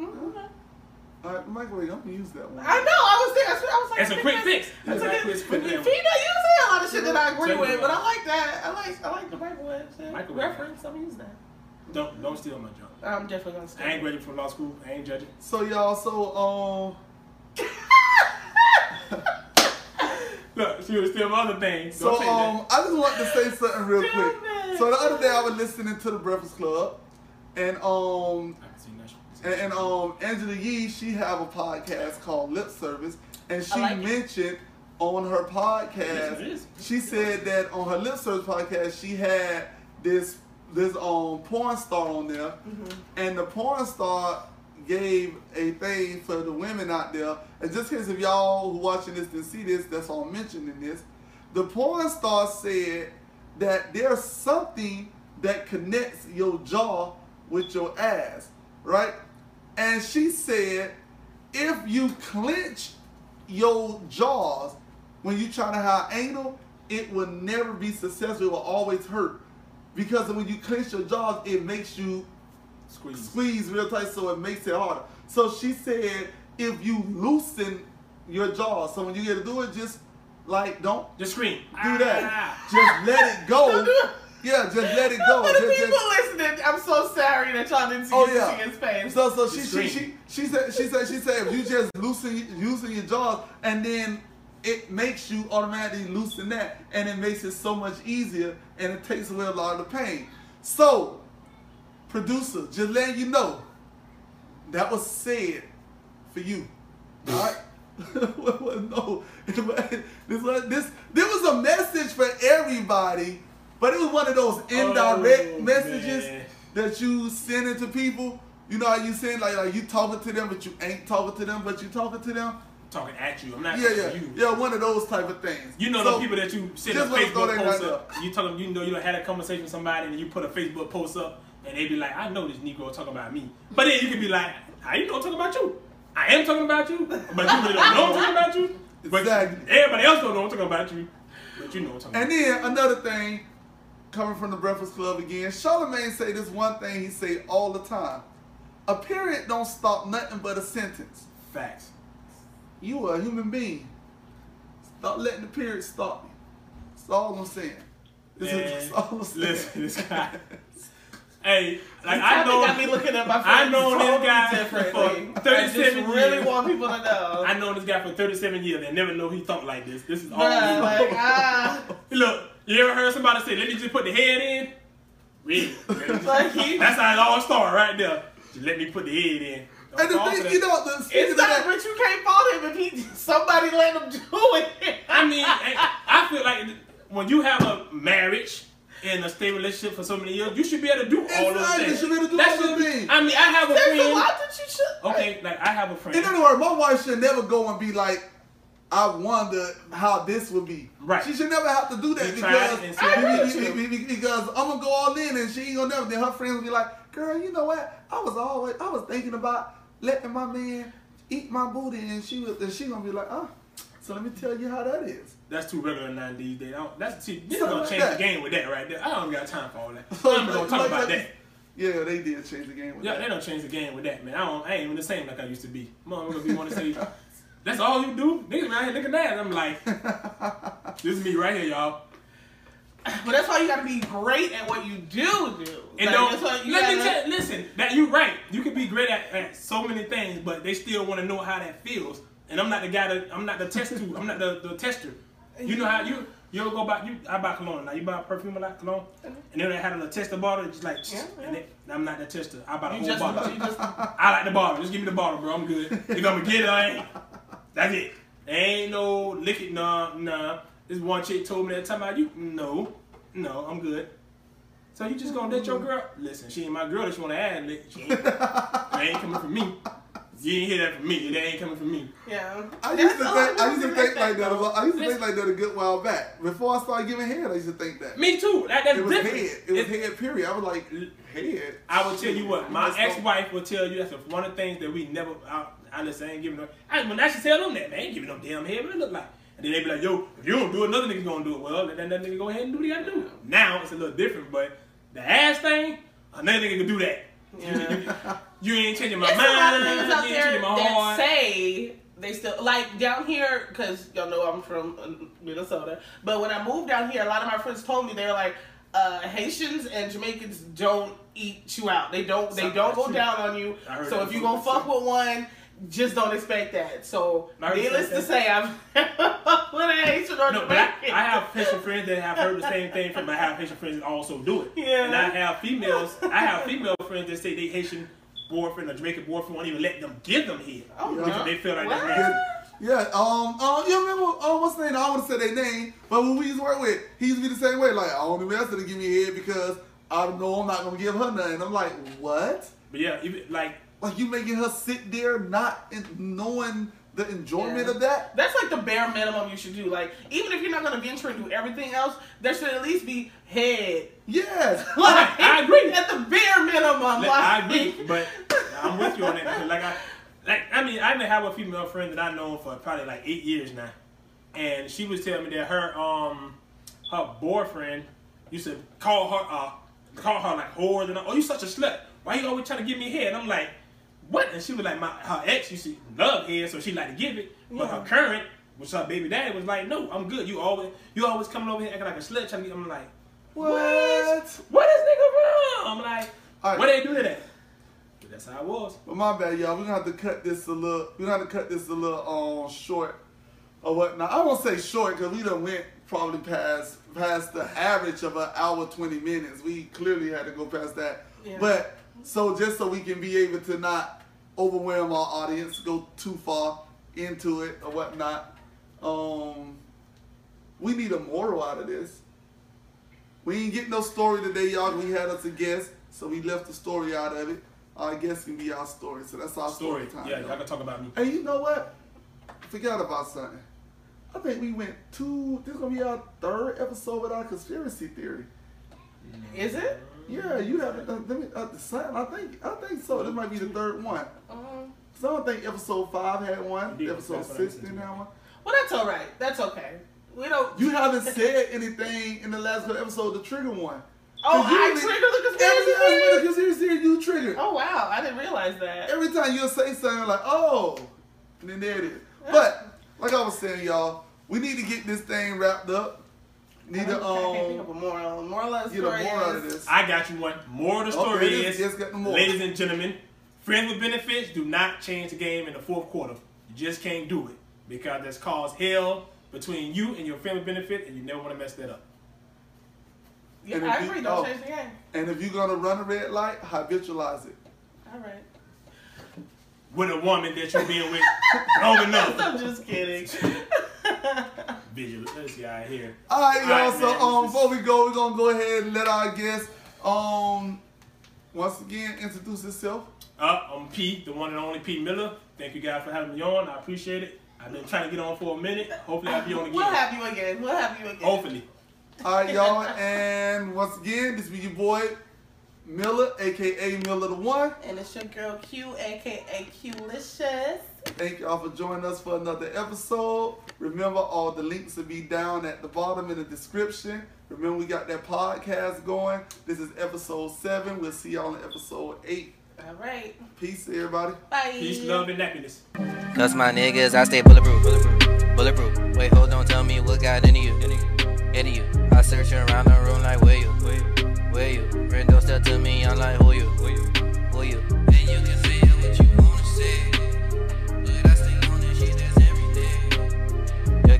all right, microwave. I'm gonna use that one. I know. I was there. I was like. It's a quick fix. That's It's a a good. quick Pete, quick you say a lot of shit that I agree with, but I like that. I like I like the microwave shit. Microwave. reference. I'm gonna use that. Don't don't steal my job. I'm definitely gonna stay. I ain't graduated from law school. I ain't judging. So y'all, so um, <laughs> <laughs> Look, she was still other things. so um, I just want to say something real quick. So the other day I was listening to the Breakfast Club, and um, that. I can see that shit. and, and um, Angela Yee, she have a podcast called Lip Service, and she I like it. mentioned on her podcast, is. she said that on her lip service podcast, she had this this um porn star on there, and the porn star gave a thing for the women out there. And just in case if y'all watching this didn't see this, that's all mentioning this. The porn star said that there's something that connects your jaw with your ass, right? And she said if you clench your jaws when you try to have anal, it will never be successful. It will always hurt. Because when you clench your jaws, it makes you Squeeze. squeeze real tight, so it makes it harder. So she said, if you loosen your jaws, so when you get to do it, just like don't Just scream. do that. Ah. Just let it go. Don't do it. Yeah, just let it go. For the Just- people just- listening, I'm so sorry that y'all didn't see Oh, oh, yeah. his face. So so she she, she she said she said she said if you just loosen loosen your jaws and then it makes you automatically loosen that and it makes it so much easier and it takes away a lot of the pain. So producer, just letting you know that was said for you. Alright? Well, <laughs> well, no, <laughs> this was this this was a message for everybody, but it was one of those oh, indirect Oh, messages man. that you sending to people. You know how you saying like like you talking to them, but you ain't talking to them, but you talking to them. talking at you. I'm not Yeah, talking yeah, to you. yeah. One of those type of things. You know So, the people that you send a just wanna throw Facebook post right up. You tell them you know, you had a conversation with somebody and you put a Facebook post up and they be like, I know this Negro talking about me. But then you can be like, how you know I'm talking about you? I am talking about you, but you really don't know I'm talking about you. But Exactly. everybody else don't know I'm talking about you. But you know I'm talking And about then another thing, coming from the Breakfast Club again, Charlamagne say this one thing he say all the time. A period don't stop nothing but a sentence. facts. You are a human being. Stop letting the period stop you. That's all I'm saying. This is Man, <laughs> all I'm saying. listen, this guy. Hey, like I I know, got me looking at my friends I know this totally guy differently. for I just 37 really years. want people to know. I know this guy for 37 years and never know he thought like this. This is all Bruh, like, ah, <laughs> Look, you ever heard somebody say, let me just put the head in? Really? <laughs> like he, That's how it all started right there. Just let me put the head in. Don't And the thing, you know, the it's not, that, but you can't fault him if he <laughs> somebody let him do it. I mean, I, I feel like when you have a marriage and a stable relationship for so many years, you should be able to do all those things. you should be able to do That all those should things. I mean, I have a There's a friend. lot that you should. Okay, like I have a friend. in other words, my wife should never go and be like, I wonder how this would be. Right. She should never have to do that You because, and said- I because, agree because, because I'm gonna go all in and she ain't gonna never. Then her friends will be like, "Girl, you know what? I was always I was thinking about letting my man eat my booty," and she was and she gonna be like, "Oh, so let me tell you how that is." That's too regular now these days. I don't- That's see, this is Something gonna like change that. the game with that right there. I don't got time for all that. <laughs> I'm gonna talk like about that- that. Yeah, they did change the game with Yeah, that. they don't change the game with that, man. I don't. I ain't even the same like I used to be. Mom, gonna be want to say, <laughs> "That's all you do, niggas man, here looking that." I'm like, <laughs> this is me right here, y'all. But that's why you got to be great at what you do do. And Like, don't you let me gotta- tell. Listen, that you're right. You can be great at, at so many things, but they still want to know how that feels. And I'm not the guy that I'm not the tester. I'm not the, the tester. You know how you you ever go buy you I buy cologne now. You buy perfume a lot cologne, and then they had a little tester bottle. Just like, Yeah, and they, I'm not the tester. I buy the You whole just, bottle. just, <laughs> I like the bottle. Just give me the bottle, bro. I'm good. If I'm gonna get it, I ain't. That's it. There ain't no lick it, nah, nah. This one chick told me that time about you. No, no, I'm good. So you just gonna let your mm-hmm. girl? Listen, she ain't my girl. That she wanna add lick. She ain't, <laughs> ain't coming from me. You ain't hear that from me. That ain't coming from me. yeah. I used to That's all think I used to think like that. though. about- I used to think like that a good while back. Before I started giving head, I used to think that. Me too. That, that's It was different. head. It was It's- head. Period. I was like head. I will tell you what, my ex-wife will tell you that's one of the things that we never. I, I listen, I ain't giving no. I, when I should tell them that, man, I ain't giving no damn head. What it look like? And then they be like, yo, if you don't do it, another nigga's gonna do it. Well, let that, that nigga go ahead and do what he gotta do. Now it's a little different, but the ass thing, another nigga can do that. Yeah. <laughs> You ain't changing my There's mind. a lot of niggas out ain't there changing my that heart. say they still like down here because y'all know I'm from uh, Minnesota. But when I moved down here, a lot of my friends told me they were like, uh, Haitians and Jamaicans don't eat you out. They don't. They Something don't go true. down on you. So if you before. gonna fuck with one. Just don't expect that. So, needless to say, I'm <laughs> with a Haitian or No, but I, Jamaican. I have Haitian friends that have heard the same thing from. I have Haitian friends that also do it. Yeah. And I have females. I have female friends that say they Haitian boyfriend or Jamaican boyfriend won't even let them give them head. Oh, because they feel like What? that's nasty. Yeah, um, um, you remember, um, what's the name? I don't want to say their name, but when we used to work with, he used to be the same way. Like, I don't even ask her to give me head because I don't know I'm not gonna give her nothing. I'm like, what? But yeah, even like Like you making her sit there, not knowing the enjoyment Yeah. of that. That's like the bare minimum you should do. Like, even if you're not gonna venture and do everything else, there should at least be head. Yes. <laughs> Like, I agree. At the bare minimum. Like, like, I agree, but I'm with you on that. Like I, like I mean, I even have a female friend that I know for probably like eight years now, and she was telling me that her um her boyfriend used to call her uh call her like whore and oh you such a slut. Why you always trying to give me head? And I'm like, what? And she was like, my her ex used to love head, so she like to give it, but her current, which her baby daddy was like, no, I'm good. You always you always coming over here acting like a slut, trying to get. I'm like, What? what is nigga wrong? I'm like, right. what they do to that? But that's how it was. But my bad, y'all. We're gonna have to cut this a little. We're gonna have to cut this a little um short or whatnot. I won't say short because we done went probably past past the average of an hour twenty minutes. We clearly had to go past that. Yeah. But so just so we can be able to not overwhelm our audience, go too far into it or whatnot. Um, we need a moral out of this. We ain't get no story today, y'all. We had us a guest, so we left the story out of it. Our guest can be our story, so that's our story, Story. time. Yeah, y'all. y'all can talk about me. Hey, you know what? I forgot about something. I think we went two. This is gonna be our third episode with our conspiracy theory. Is it? Yeah, you haven't. Uh, let me. Uh, the son, I think. I think so. This might be the third one. Um, So I don't think episode five had one. Indeed, episode that's what I six listened didn't have one. well, that's all right. That's okay. We don't. You haven't said anything in the last episode The trigger one. oh, 'Cause you I really- triggered the Every conspiracy time with theory? a conspiracy you trigger. Oh wow, I didn't realize that. Every time you'll say something like, oh, and then there it is. But, like I was saying, y'all, we need to get this thing wrapped up. Need to, I can't think of um, <laughs> a moral. Moral of the get a story more out of this. I got you one. More of the Okay, story this- is, yes, got the ladies and gentlemen, friends with benefits do not change the game in the fourth quarter. You just can't do it because that's caused hell between you and your family benefit, and you never want to mess that up. Yeah, And if I you- agree. Don't oh. change the game. And if you're going to run a red light, habitualize it. All right. With a woman that you've been with long <laughs> enough. I'm just kidding. <laughs> Visual. Let's see out here. All right, y'all. All right, so man, um, before we go, we're gonna go ahead and let our guest um once again introduce himself. Uh, I'm Pete, the one and only Pete Miller. Thank you guys for having me on. I appreciate it. I've been trying to get on for a minute. Hopefully, I'll be on again. We'll have you again. We'll have you again. Hopefully. All right, y'all, and once again, this be your boy Miller, aka Miller the One. And it's your girl Q, aka Q-licious. Thank y'all for joining us for another episode. Remember, all the links will be down at the bottom in the description. Remember, we got that podcast going. This is episode seven. We'll see y'all in episode eight. All right. Peace, everybody. Bye. Peace, love, and happiness. Cause my niggas, I stay bulletproof. Bulletproof. Bulletproof. Wait, hold on, tell me what got into you. Into you. I search around the room like where you? Where you? Where you? Rendo step to me, I'm like who you? Who you? Who you? And you can say what you wanna say.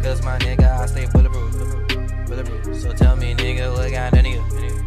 Cause my nigga, I stay bulletproof. Bulletproof. So tell me, nigga, what got of you?